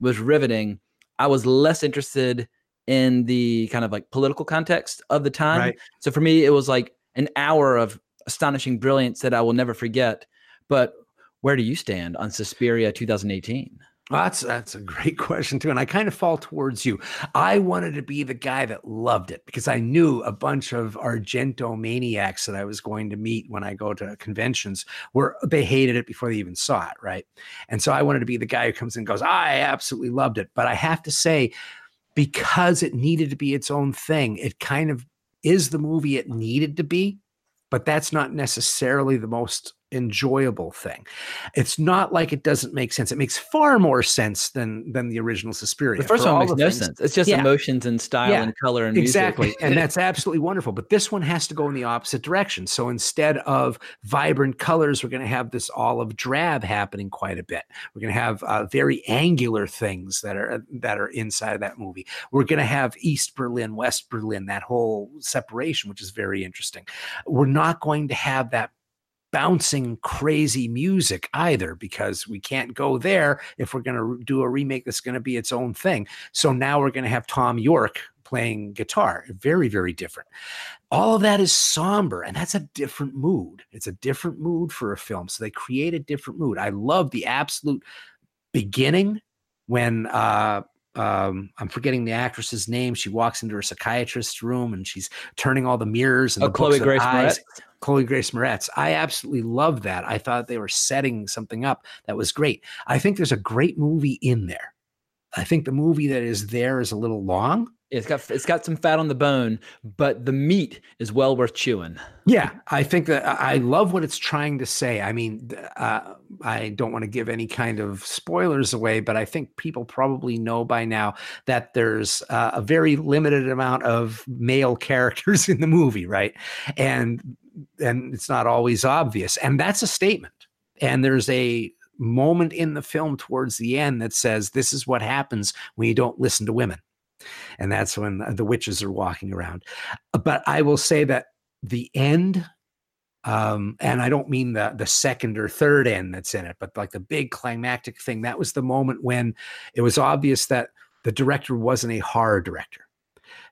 was riveting. I was less interested in the kind of like political context of the time. Right. So for me, it was like an hour of astonishing brilliance that I will never forget. But where do you stand on Suspiria 2018? Well, that's that's a great question too, and I kind of fall towards you. I wanted to be the guy that loved it because I knew a bunch of Argento maniacs that I was going to meet when I go to conventions were they hated it before they even saw it, right? And so I wanted to be the guy who comes in and goes, "I absolutely loved it," but I have to say, because it needed to be its own thing, it kind of is the movie it needed to be, but that's not necessarily the most enjoyable thing. It's not like it doesn't make sense. It makes far more sense than than the original Suspiria. The first one makes no things- sense. It's just Yeah. emotions and style Yeah, and color and Exactly. music. and that's absolutely wonderful. But this one has to go in the opposite direction. So instead of vibrant colors, we're going to have this olive drab happening quite a bit. We're going to have uh, very angular things that are that are inside of that movie. We're going to have East Berlin, West Berlin, that whole separation, which is very interesting. We're not going to have that bouncing crazy music either because we can't go there if we're going to do a remake that's going to be its own thing. So now we're going to have Thom Yorke playing guitar very very different. All of that is somber and that's a different mood. It's a different mood for a film so they create a different mood. I love the absolute beginning when uh um, I'm forgetting the actress's name. She walks into her psychiatrist's room and she's turning all the mirrors and Oh, the Chloe Grace eyes. Moretz? Chloe Grace Moretz. I absolutely love that. I thought they were setting something up that was great. I think there's a great movie in there. I think the movie that is there is a little long. It's got it's got some fat on the bone, but the meat is well worth chewing. Yeah, I think that I love what it's trying to say. I mean, uh, I don't want to give any kind of spoilers away, but I think people probably know by now that there's uh, a very limited amount of male characters in the movie, right? And and it's not always obvious, and that's a statement. And there's a moment in the film towards the end that says this is what happens when you don't listen to women and that's when the witches are walking around. But i will say that the end um and i don't mean the the second or third end that's in it but like the big climactic thing that was the moment when it was obvious that the director wasn't a horror director.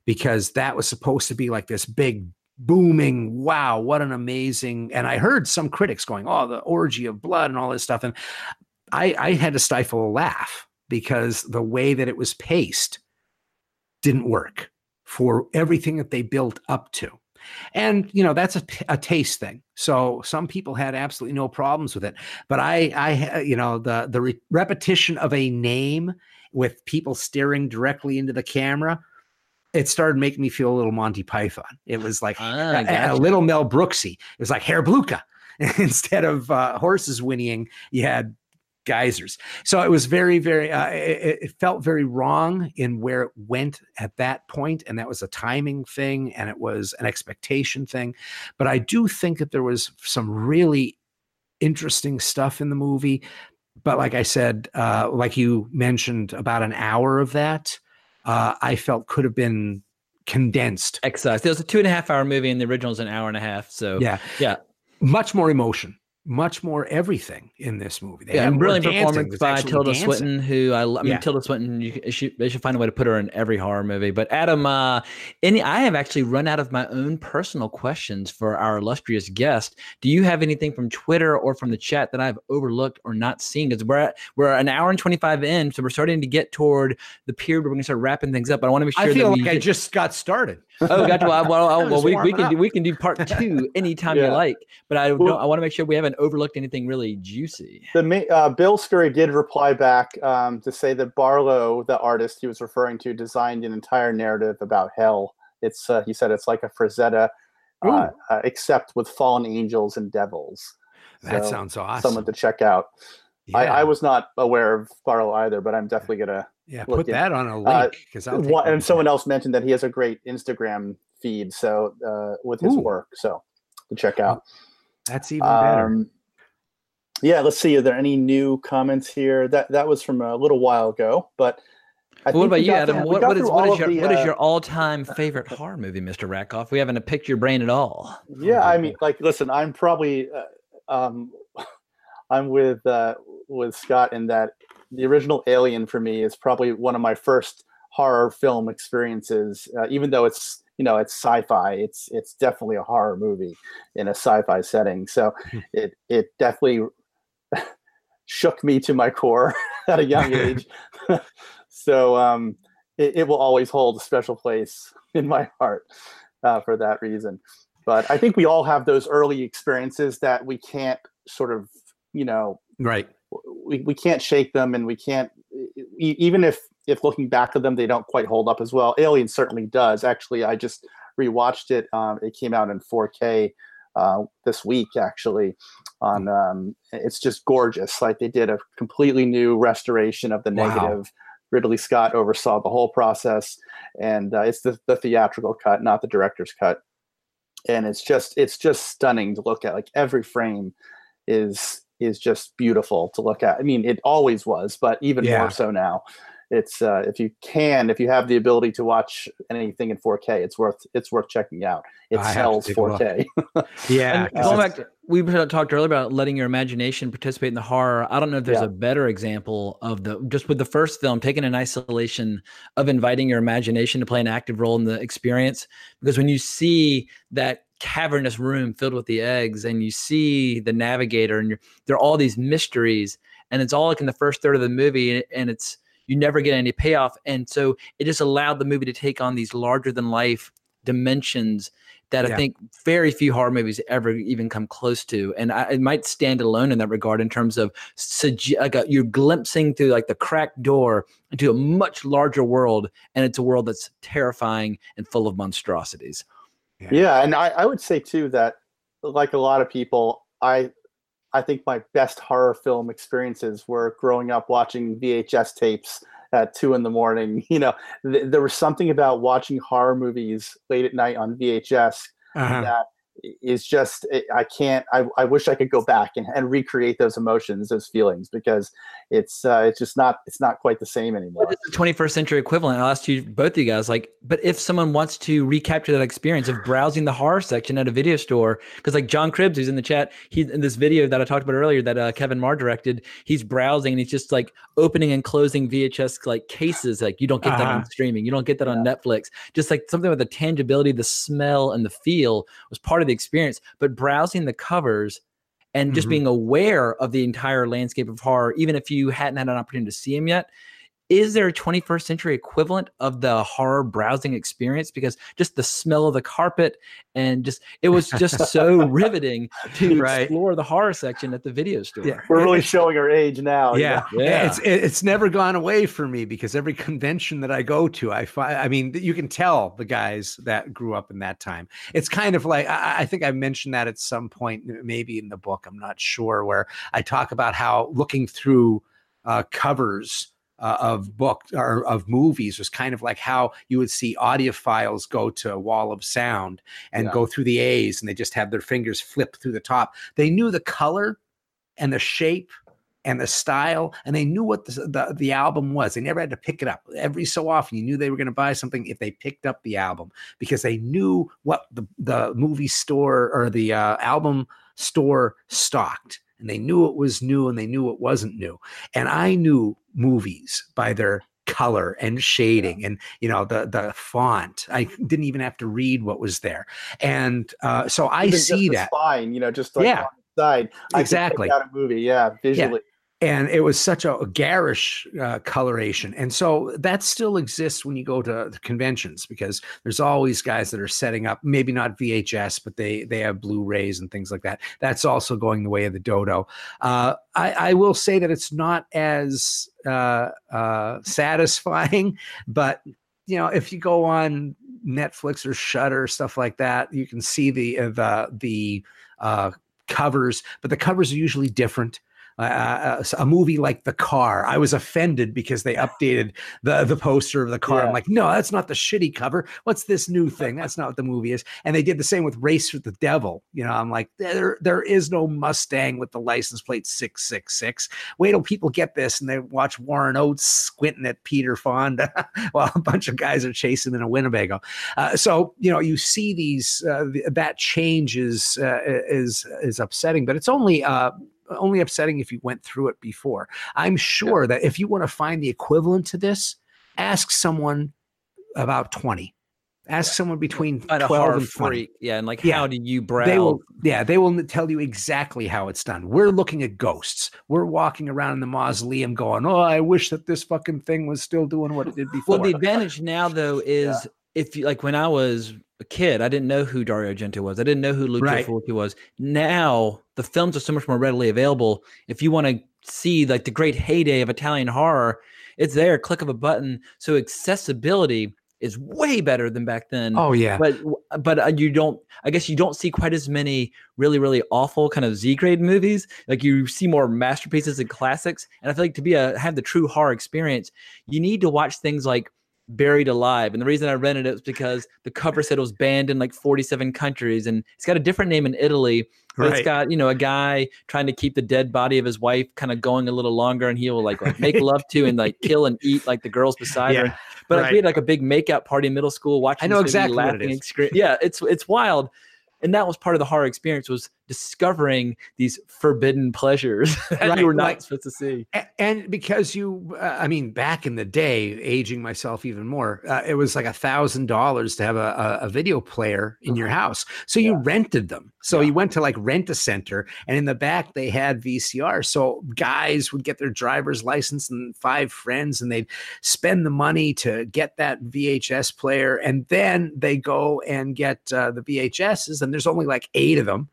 Because that was supposed to be like this big booming wow what an amazing and i heard some critics going oh the orgy of blood and all this stuff. And i i had to stifle a laugh because the way that it was paced didn't work for everything that they built up to. And you know that's a, a taste thing. So some people had absolutely no problems with it, but I, I, you know, the the re- repetition of a name with people staring directly into the camera, it started making me feel a little Monty Python. It was like Ah, a, a little Mel Brooksy. It was like Herr Bluka. Instead of uh, horses whinnying, you had geysers. So it was very, very. Uh, it, it felt very wrong in where it went at that point, and that was a timing thing, and it was an expectation thing. But I do think that there was some really interesting stuff in the movie. But like I said, uh, like you mentioned, about an hour of that, uh, I felt could have been condensed. Excise. It was a two and a half hour movie, and the original is an hour and a half. So Yeah, yeah. much more emotion. Much more everything in this movie. They yeah, and brilliant performance by Tilda dancing. Swinton, who I, I mean, Yeah. Tilda Swinton. You, she, they should find a way to put her in every horror movie. But Adam, uh, any, I have actually run out of my own personal questions for our illustrious guest. Do you have anything from Twitter or from the chat that I've overlooked or not seen? Because we're at, we're an hour and twenty five in, so we're starting to get toward the period where we're going to start wrapping things up. But I want to make sure I feel that we like I just got started. Oh, gotcha. Well, well, I well, was well we, we warming can do, we can do part two anytime you like. But I don't, Well- I want to make sure we haven't overlooked anything really juicy. The uh, Bill Scurry did reply back um, to say that Barlowe, the artist he was referring to, designed an entire narrative about hell. It's uh, he said it's like a Frazetta, uh, uh, except with fallen angels and devils. That So, sounds awesome. Someone to check out. I, Yeah. I was not aware of Barlowe either, but I'm definitely gonna. yeah, look put in- that on a uh, link because I'll One, and someone else mentioned that he has a great Instagram feed, so uh, with his Ooh. work, so to check out. That's even better. Um, yeah, let's see. Are there any new comments here? That that was from a little while ago, but I Well, what think about we you, got Adam? through- What, got what is through what all is of your the, what is uh, your all time favorite horror movie, Mister Rackoff? We haven't picked your brain at all. Yeah, I mean, like, listen, I'm probably, uh, um, I'm with uh, with Scott in that the original Alien for me is probably one of my first horror film experiences. Uh, even though it's you know it's sci-fi, it's it's definitely a horror movie in a sci-fi setting. So it it definitely shook me to my core at a young age. so um, it, it will always hold a special place in my heart uh, for that reason but I think we all have those early experiences that we can't sort of, you know, right. We, we can't shake them and we can't even if if looking back at them they don't quite hold up as well. Alien certainly does. Actually, I just rewatched it. Um, it came out in 4K uh, this week actually. On um, it's just gorgeous. Like they did a completely new restoration of the Wow. negative. Ridley Scott oversaw the whole process, and uh, it's the, the theatrical cut, not the director's cut and it's just it's just stunning to look at like every frame is is just beautiful to look at i mean it always was but even Yeah. more so now it's uh if you can if you have the ability to watch anything in 4k it's worth it's worth checking out it I sells take a look. 4k Yeah. Going back, to, we talked earlier about letting your imagination participate in the horror. I don't know if there's Yeah. a better example of the just with the first film, taking an isolation of inviting your imagination to play an active role in the experience. Because when you see that cavernous room filled with the eggs, and you see the navigator, and you're, there are all these mysteries, and it's all like in the first third of the movie, and, it's you never get any payoff, and so it just allowed the movie to take on these larger than life dimensions that Yeah. I think very few horror movies ever even come close to, and I, it might stand alone in that regard in terms of sugge- like a, you're glimpsing through like the cracked door into a much larger world, and it's a world that's terrifying and full of monstrosities. Yeah and I, I would say too that like a lot of people i i think my best horror film experiences were growing up watching vhs tapes at two in the morning you know th- there was something about watching horror movies late at night on vhs uh-huh. that is just i can't i, I wish i could go back and, and recreate those emotions those feelings because it's uh, it's just not it's not quite the same anymore What is the 21st century equivalent? I'll ask you both of you guys. Like, but if someone wants to recapture that experience of browsing the horror section at a video store, because like John Cribbs, who's in the chat, he in this video that I talked about earlier that uh, Kevin Marr directed, he's browsing and he's just like opening and closing VHS like cases. Like you don't get that on Uh-huh. streaming, you don't get that on Netflix. Just like something with the tangibility, the smell, and the feel was part of the experience. But browsing the covers and just Mhm. being aware of the entire landscape of horror, even if you hadn't had an opportunity to see them yet. Is there a 21st century equivalent of the horror browsing experience? Because just the smell of the carpet and just it was just so riveting to Right. explore the horror section at the video store. Yeah. we're really showing our age now you yeah, know? Yeah. It's it's never gone away for me because every convention that I go to, I find. I mean, you can tell the guys that grew up in that time. It's kind of like I, I think I mentioned that at some point, maybe in the book. I'm not sure where I talk about how looking through uh, covers. Uh, of books or of movies was kind of like how you would see audiophiles go to a Wall of Sound and Yeah. go through the A's, and they just have their fingers flip through the top. They knew the color and the shape and the style, and they knew what the, the, the album was. They never had to pick it up. Every so often, you knew they were going to buy something if they picked up the album because they knew what the, the movie store or the uh, album store stocked and they knew it was new and they knew it wasn't new. And I knew movies by their color and shading and you know the the font i didn't even have to read what was there and uh, so i Even see that spine, you know, just like Yeah. on the side. I Exactly. out a movie, yeah, visually. And it was such a garish uh, coloration. And so that still exists when you go to conventions because there's always guys that are setting up maybe not vhs but they they have blu-rays and things like that. That's also going the way of the dodo. Uh, I, I will say that it's not as uh, uh, satisfying but you know if you go on netflix or Shudder stuff like that you can see the uh, the the uh, covers but the covers are usually different uh, a- a movie like The Car. I was offended because they updated the the poster of the car. Yeah. I'm like, no, that's not the shitty cover. What's this new thing? That's not what the movie is. And they did the same with Race with the Devil. You know, I'm like, there there is no Mustang with the license plate six six six. Wait till people get this and they watch Warren Oates squinting at Peter Fonda while a bunch of guys are chasing him in a Winnebago. Uh, so you know, you see these uh, th- that change is uh, is is upsetting, but it's only uh, only upsetting if you went through it before. I'm sure that if you want to find the equivalent to this, ask someone about 20. Ask someone between a 12 and 20. freak. Yeah, and like Yeah. how do you browse? They will, yeah, they will tell you exactly how it's done. We're looking at ghosts. We're walking around in the mausoleum going, "Oh, I wish that this fucking thing was still doing what it did before." Well, the advantage now though is if you like when I was a kid, I didn't know who Dario Argento was. I didn't know who Lucio Right. Fulci was. Now the films are so much more readily available. If you want to see like the great heyday of Italian horror, it's there, click of a button. So accessibility is way better than back then. oh yeah, but but uh, you don't i guess you don't see quite as many really really awful kind of z grade movies like you see more masterpieces and classics and i feel like to be a have the true horror experience you need to watch things like buried alive and the reason i rented it was because the cover said it was banned in like 47 countries and it's got a different name in italy but it's Right. got you know a guy trying to keep the dead body of his wife kind of going a little longer and he will like, like make love to and like kill and eat like the girls beside her Yeah, but like, we had like a big makeout party in middle school watching I know this movie, exactly what it laughing is. yeah it's it's wild and that was part of the horror experience was discovering these forbidden pleasures that Right, you were not like- supposed to see. and because you uh, i mean back in the day aging myself even more uh, it was like a thousand dollars to have a, a, video player in your house. So you rented them. So you went to like rent a center and in the back they had vcr so guys would get their driver's license and five friends and they'd spend the money to get that vhs player and then they go and get uh, the vhs's and there's only like eight of them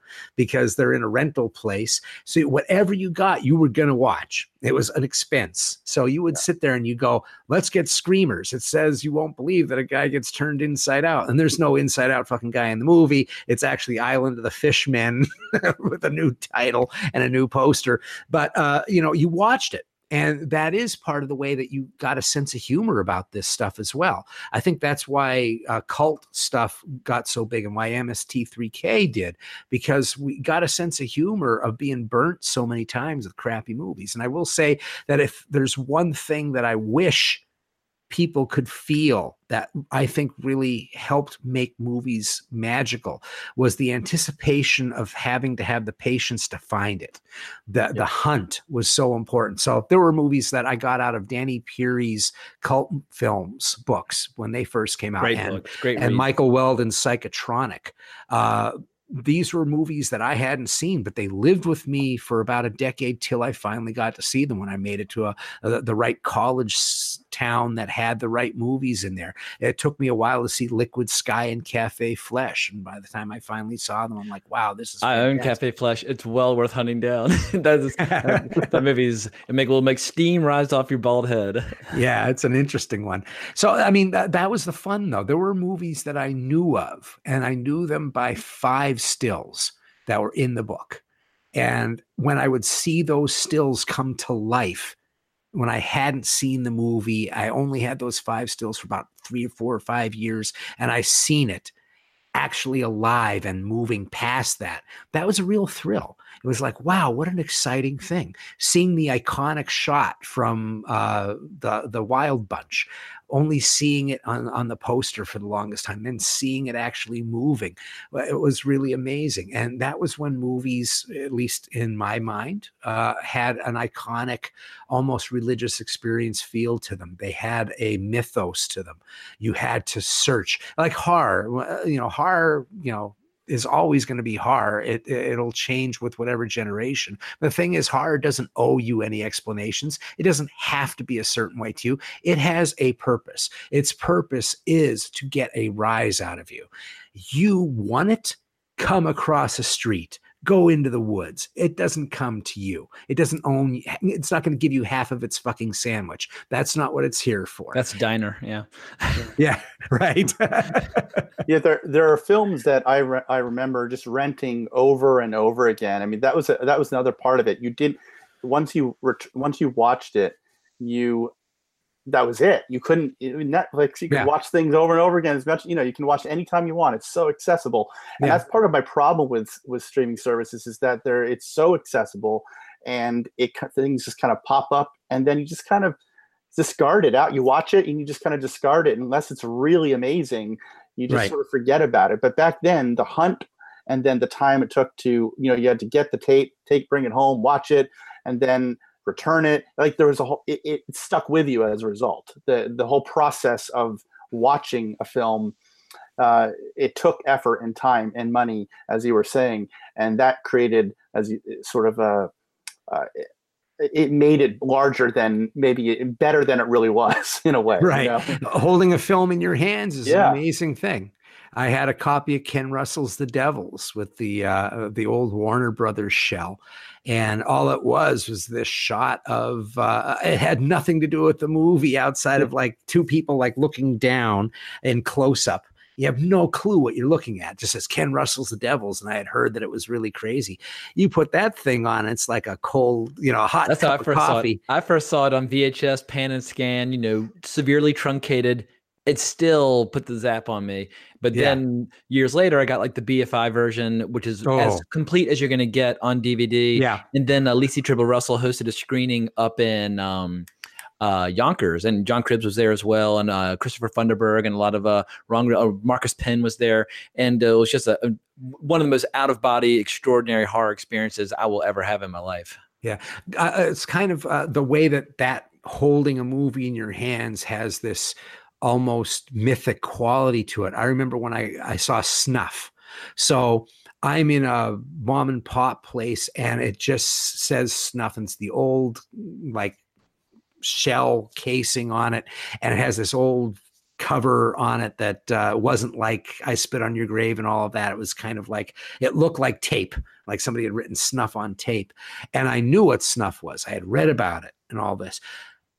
because they're in a rental place so whatever you got, you were gonna watch. It was an expense. So you would sit there and you go, "Let's get screamers." It says you won't believe that a guy gets turned inside out, and there's no inside out fucking guy in the movie. It's actually Island of the Fishmen with a new title and a new poster. But uh, you know, you watched it. And that is part of the way that you got a sense of humor about this stuff as well. I think that's why uh, cult stuff got so big and why MST3K did because we got a sense of humor of being burnt so many times with crappy movies. And I will say that if there's one thing that I wish people could feel that I think really helped make movies magical was the anticipation of having to have the patience to find it. The the hunt was so important. So there were movies that I got out of Danny Peary's cult films books when they first came out. great and great and read. Michael Weldon's Psychotronic. Uh, these were movies that I hadn't seen, but they lived with me for about a decade till I finally got to see them when I made it to a, a- the right college town that had the right movies in there. It took me a while to see Liquid Sky and Cafe Flesh, and by the time I finally saw them, I'm like, wow, this is. I own. Cafe Flesh. It's well worth hunting down. that, is, that movie's it make will make steam rise off your bald head. yeah, it's an interesting one. So, I mean, that, that was the fun, though. There were movies that I knew of, and I knew them by five stills that were in the book. And when I would see those stills come to life, when I hadn't seen the movie, I only had those five stills for about three or four or five years, and I seen it actually alive and moving past that. That was a real thrill. It was like, wow, what an exciting thing! Seeing the iconic shot from uh, the the Wild Bunch, only seeing it on on the poster for the longest time, then seeing it actually moving, uh, it was really amazing. And that was when movies, at least in my mind, uh, had an iconic, almost religious experience feel to them. They had a mythos to them. You had to search, like horror. uh, You know, horror. You know is always going to be horror. It it'll change with whatever generation. The thing is, horror doesn't owe you any explanations. It doesn't have to be a certain way to you. It has a purpose. Its purpose is to get a rise out of you. You want it, come across a street, go into the woods. It doesn't come to you. It doesn't own you. It's not going to give you half of its fucking sandwich. That's not what it's here for. That's diner. Yeah. yeah, right. yeah, there there are films that I re- I remember just renting over and over again. I mean, that was a, that was another part of it. You didn't once you ret- once you watched it, you that was it. You couldn't Netflix. You could Yeah. watch things over and over again as much. You know, you can watch anytime you want. It's so accessible, and Yeah. that's part of my problem with with streaming services is that they're it's so accessible, and it things just kind of pop up, and then you just kind of discard it out. You watch it and you just kind of discard it unless it's really amazing. You just Right. sort of forget about it. But back then, the hunt and then the time it took to, you know, you had to get the tape, take, bring it home, watch it, and then return it. Like there was a whole, it, it stuck with you as a result. The the whole process of watching a film, uh, it took effort and time and money, as you were saying, and that created as you, sort of a. Uh, it, it made it larger than maybe better than it really was in a way. you Right. know? Holding a film in your hands is Yeah. an amazing thing. I had a copy of Ken Russell's The Devils with the uh, the old Warner Brothers shell, and all it was was this shot of. Uh, it had nothing to do with the movie outside of like two people like looking down in close up. You have no clue what you're looking at. It just says Ken Russell's The Devils, and I had heard that it was really crazy. You put that thing on, it's like a cold, you know, a hot That's how I cup of first saw coffee. it. I first saw it on VHS, pan and scan. You know, severely truncated. It still put the zap on me. But Yeah. then years later, I got like the BFI version, which is Oh. as complete as you're going to get on DVD. Yeah. And then uh, Lisi Tribble Russell hosted a screening up in um, uh, Yonkers, and John Cribbs was there as well, and uh, Christopher Funderburg, and a lot of uh, wrong. Uh, Marcus Penn was there, and uh, it was just a, a one of the most out of body, extraordinary horror experiences I will ever have in my life. uh, it's kind of uh, the way that that holding a movie in your hands has this almost mythic quality to it. I remember when I, I saw Snuff. So I'm in a mom and pop place and it just says Snuff and it's the old like shell casing on it and it has this old cover on it that uh, wasn't like I spit on your grave and all of that. It was kind of like it looked like tape, like somebody had written snuff on tape. And I knew what snuff was. I had read about it and all this.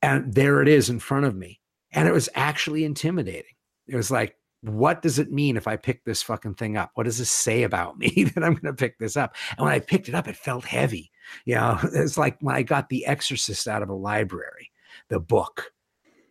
And there it is in front of me. And it was actually intimidating. It was like, what does it mean if I pick this fucking thing up? What does this say about me that I'm going to pick this up? And when I picked it up, it felt heavy. You know, it's like when I got The Exorcist out of a library, the book,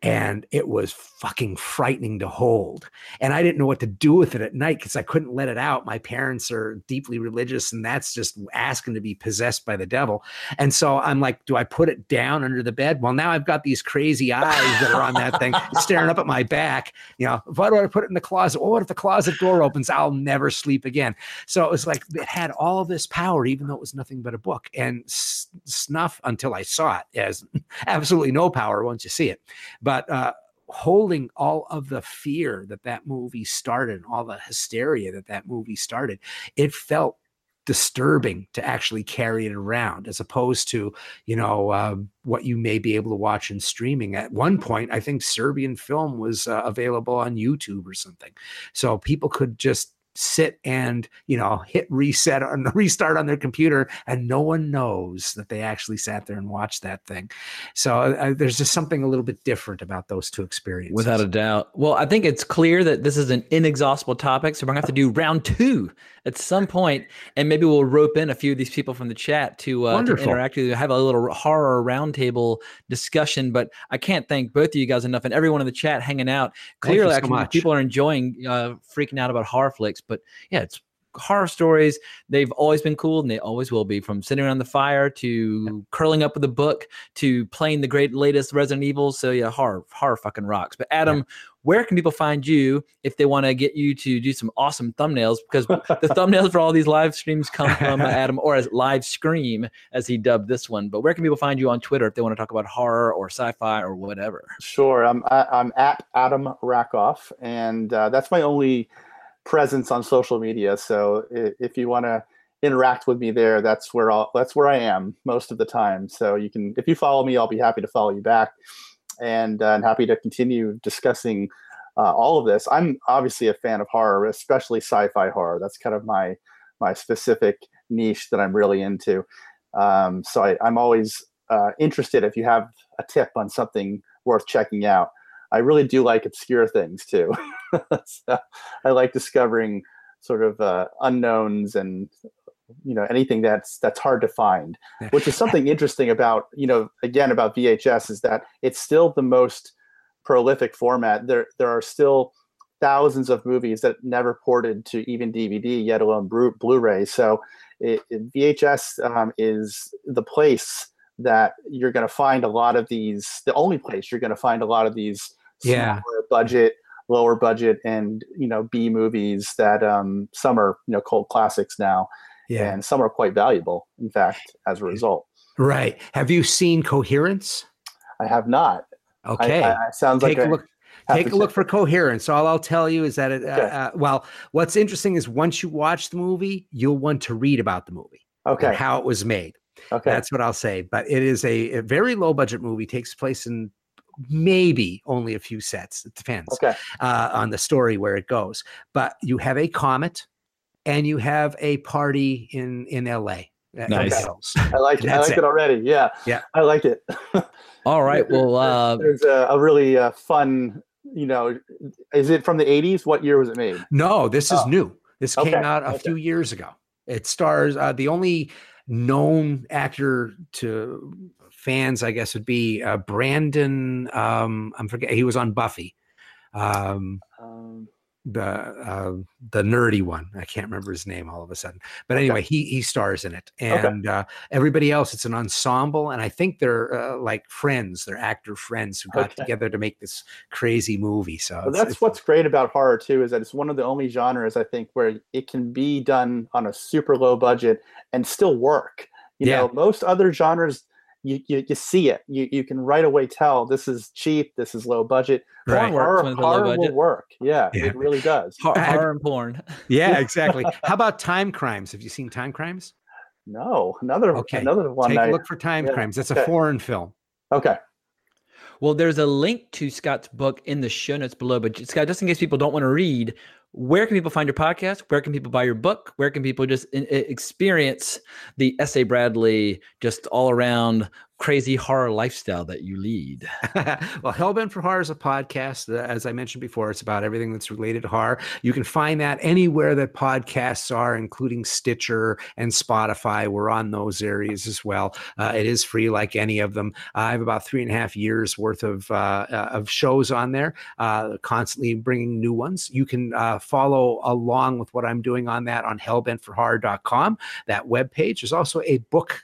and it was fucking frightening to hold. And I didn't know what to do with it at night because I couldn't let it out. My parents are deeply religious, and that's just asking to be possessed by the devil. And so I'm like, do I put it down under the bed? Well, now I've got these crazy eyes that are on that thing staring up at my back. You know, why do I put it in the closet? Well, what if the closet door opens? I'll never sleep again. So it was like it had all this power, even though it was nothing but a book. And s- snuff, until I saw it, as absolutely no power once you see it. But uh, holding all of the fear that that movie started, and all the hysteria that that movie started, it felt disturbing to actually carry it around as opposed to you know um, what you may be able to watch in streaming. At one point i think serbian film was uh, available on youtube or something. So people could just sit and you know hit reset on the restart on their computer and no one knows that they actually sat there and watched that thing so uh, there's just something a little bit different about those two experiences Without a doubt. Well, I think it's clear that this is an inexhaustible topic, so we're gonna have to do round two at some point, and maybe we'll rope in a few of these people from the chat to, uh, to interact with you, have a little horror roundtable discussion. But I can't thank both of you guys enough, and everyone in the chat hanging out. Clearly, so actually, much. people are enjoying uh, freaking out about horror flicks. But yeah, it's horror stories. They've always been cool and they always will be from sitting around the fire to curling up with a book to playing the great latest Resident Evil. So yeah, horror, horror fucking rocks. But Adam, where can people find you if they want to get you to do some awesome thumbnails? Because the thumbnails for all these live streams come from Adam, or as live scream as he dubbed this one. But where can people find you on Twitter if they want to talk about horror or sci-fi or whatever? Sure. I'm I- I'm at Adam Rackoff, and uh, that's my only presence on social media. So if you want to interact with me there, that's where I'll, that's where I am most of the time. So you can if you follow me, I'll be happy to follow you back, and uh, and happy to continue discussing uh, all of this. I'm obviously a fan of horror, especially sci-fi horror. That's kind of my my specific niche that I'm really into. Um, so I, I'm always uh, interested if you have a tip on something worth checking out. I really do like obscure things too. so I like discovering sort of uh, unknowns and you know anything that's that's hard to find, which is something interesting about you know again about VHS is that it's still the most prolific format. There there are still thousands of movies that never ported to even DVD, yet alone Blu- Blu-ray. So it, it- VHS um, is the place that you're going to find a lot of these. The only place you're going to find a lot of these Yeah. smaller budget, lower budget, and you know B movies that um, some are you know cult classics now, Yeah. and some are quite valuable. In fact, as a result, Right. Have you seen Coherence? I have not. Okay. I, I- sounds take like a look. have Take a look for coherence. All I'll tell you is that it. Uh, Okay. uh, well, what's interesting is once you watch the movie, you'll want to read about the movie and Okay. how it was made. Okay. That's what I'll say. But it is a, a very low budget movie. Takes place in maybe only a few sets. It depends okay. uh, on the story where it goes. But you have a comet, and you have a party in in L.A. uh, in the Nice. hills. I like it. I like it. it. already. Yeah. Yeah. I like it. All right. Well, uh, There's a, a really uh, fun. You know, is it from the '80s? What year was it made? No, this is Oh. new. This came out a okay. few years ago. It stars uh, the only known actor to fans, I guess, would be uh, Brendon. Um, I'm forget. He was on Buffy. Um, Um, the uh, the nerdy one. I can't remember his name all of a sudden. But anyway, he he stars in it, and uh, everybody else. It's an ensemble, and I think they're uh, like friends. They're actor friends who got Okay. together to make this crazy movie. So Well, it's- that's it's- what's great about horror too, is that it's one of the only genres I think where it can be done on a super low budget and still work. You Yeah. know, most other genres, you, you you see it. You you can right away tell this is cheap, this is low budget. Right. Works Horror, when it's low horror will work. Yeah, Yeah. it really does. hor- horror and porn. yeah, exactly. How about Timecrimes? Have you seen Timecrimes? No, another Okay, another one. Take I, a look for Time yeah, Crimes. That's okay. a foreign film. Okay. Well, there's a link to Scott's book in the show notes below. But Scott, just in case people don't want to read, where can people find your podcast? Where can people buy your book? Where can people just in, experience the S.A. Bradley, just all around crazy horror lifestyle that you lead? well, Hellbent for Horror is a podcast. uh, As I mentioned before, it's about everything that's related to horror. You can find that anywhere that podcasts are, including Stitcher and Spotify. We're on those areas as well. Uh, it is free, like any of them. I have about three and a half years worth of uh, uh, of shows on there, uh, constantly bringing new ones. You can uh, follow along with what I'm doing on that on hellbentforhorror.com. That webpage. There's also a book.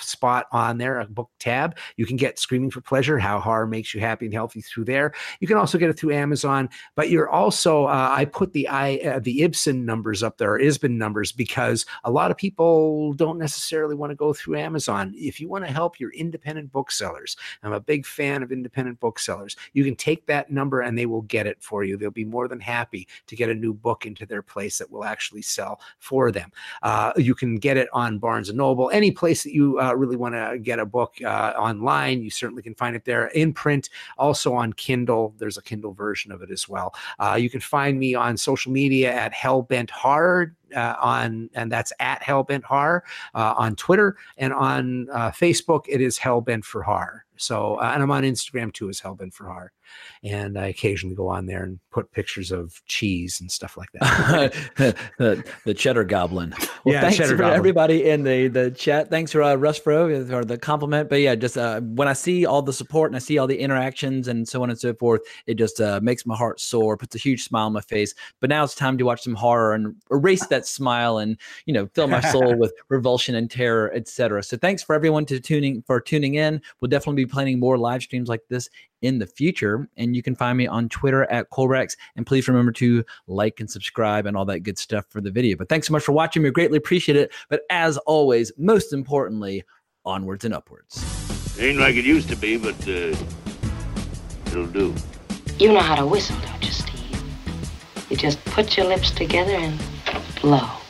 Spot on there, a book tab. You can get Screaming for Pleasure, How Horror Makes You Happy and Healthy through there. You can also get it through Amazon, but you're also, uh, I put the I, uh, the ISBN numbers up there, or ISBN numbers, because a lot of people don't necessarily want to go through Amazon. If you want to help your independent booksellers, I'm a big fan of independent booksellers. You can take that number and they will get it for you. They'll be more than happy to get a new book into their place that will actually sell for them. Uh, you can get it on Barnes and Noble, any place that you uh, really want to get a book uh, online. You certainly can find it there in print, also on Kindle. There's a Kindle version of it as well. Uh, you can find me on social media at Hellbent Horror. Uh, on and that's at Hellbent Horror uh, on Twitter and on uh, Facebook. It is Hellbent for Horror. So uh, and I'm on Instagram too as Hellbent for Horror. and I occasionally go on there and put pictures of cheese and stuff like that. the, the cheddar goblin. Well, Yeah, thanks for goblin. everybody in the the chat. Thanks for uh, Russ Fro for the compliment. But yeah, just uh, when I see all the support and I see all the interactions and so on and so forth, it just uh, makes my heart soar, puts a huge smile on my face. But now it's time to watch some horror and erase that that smile and you know fill my soul with revulsion and terror, etc. So thanks for everyone to tuning for tuning in. We'll definitely be planning more live streams like this in the future. And you can find me on Twitter at Colebrax. And please remember to like and subscribe and all that good stuff for the video. But thanks so much for watching. We greatly appreciate it. But as always, most importantly, onwards and upwards. Ain't like it used to be, but uh, it'll do. You know how to whistle, don't you, Steve? You just put your lips together and blow.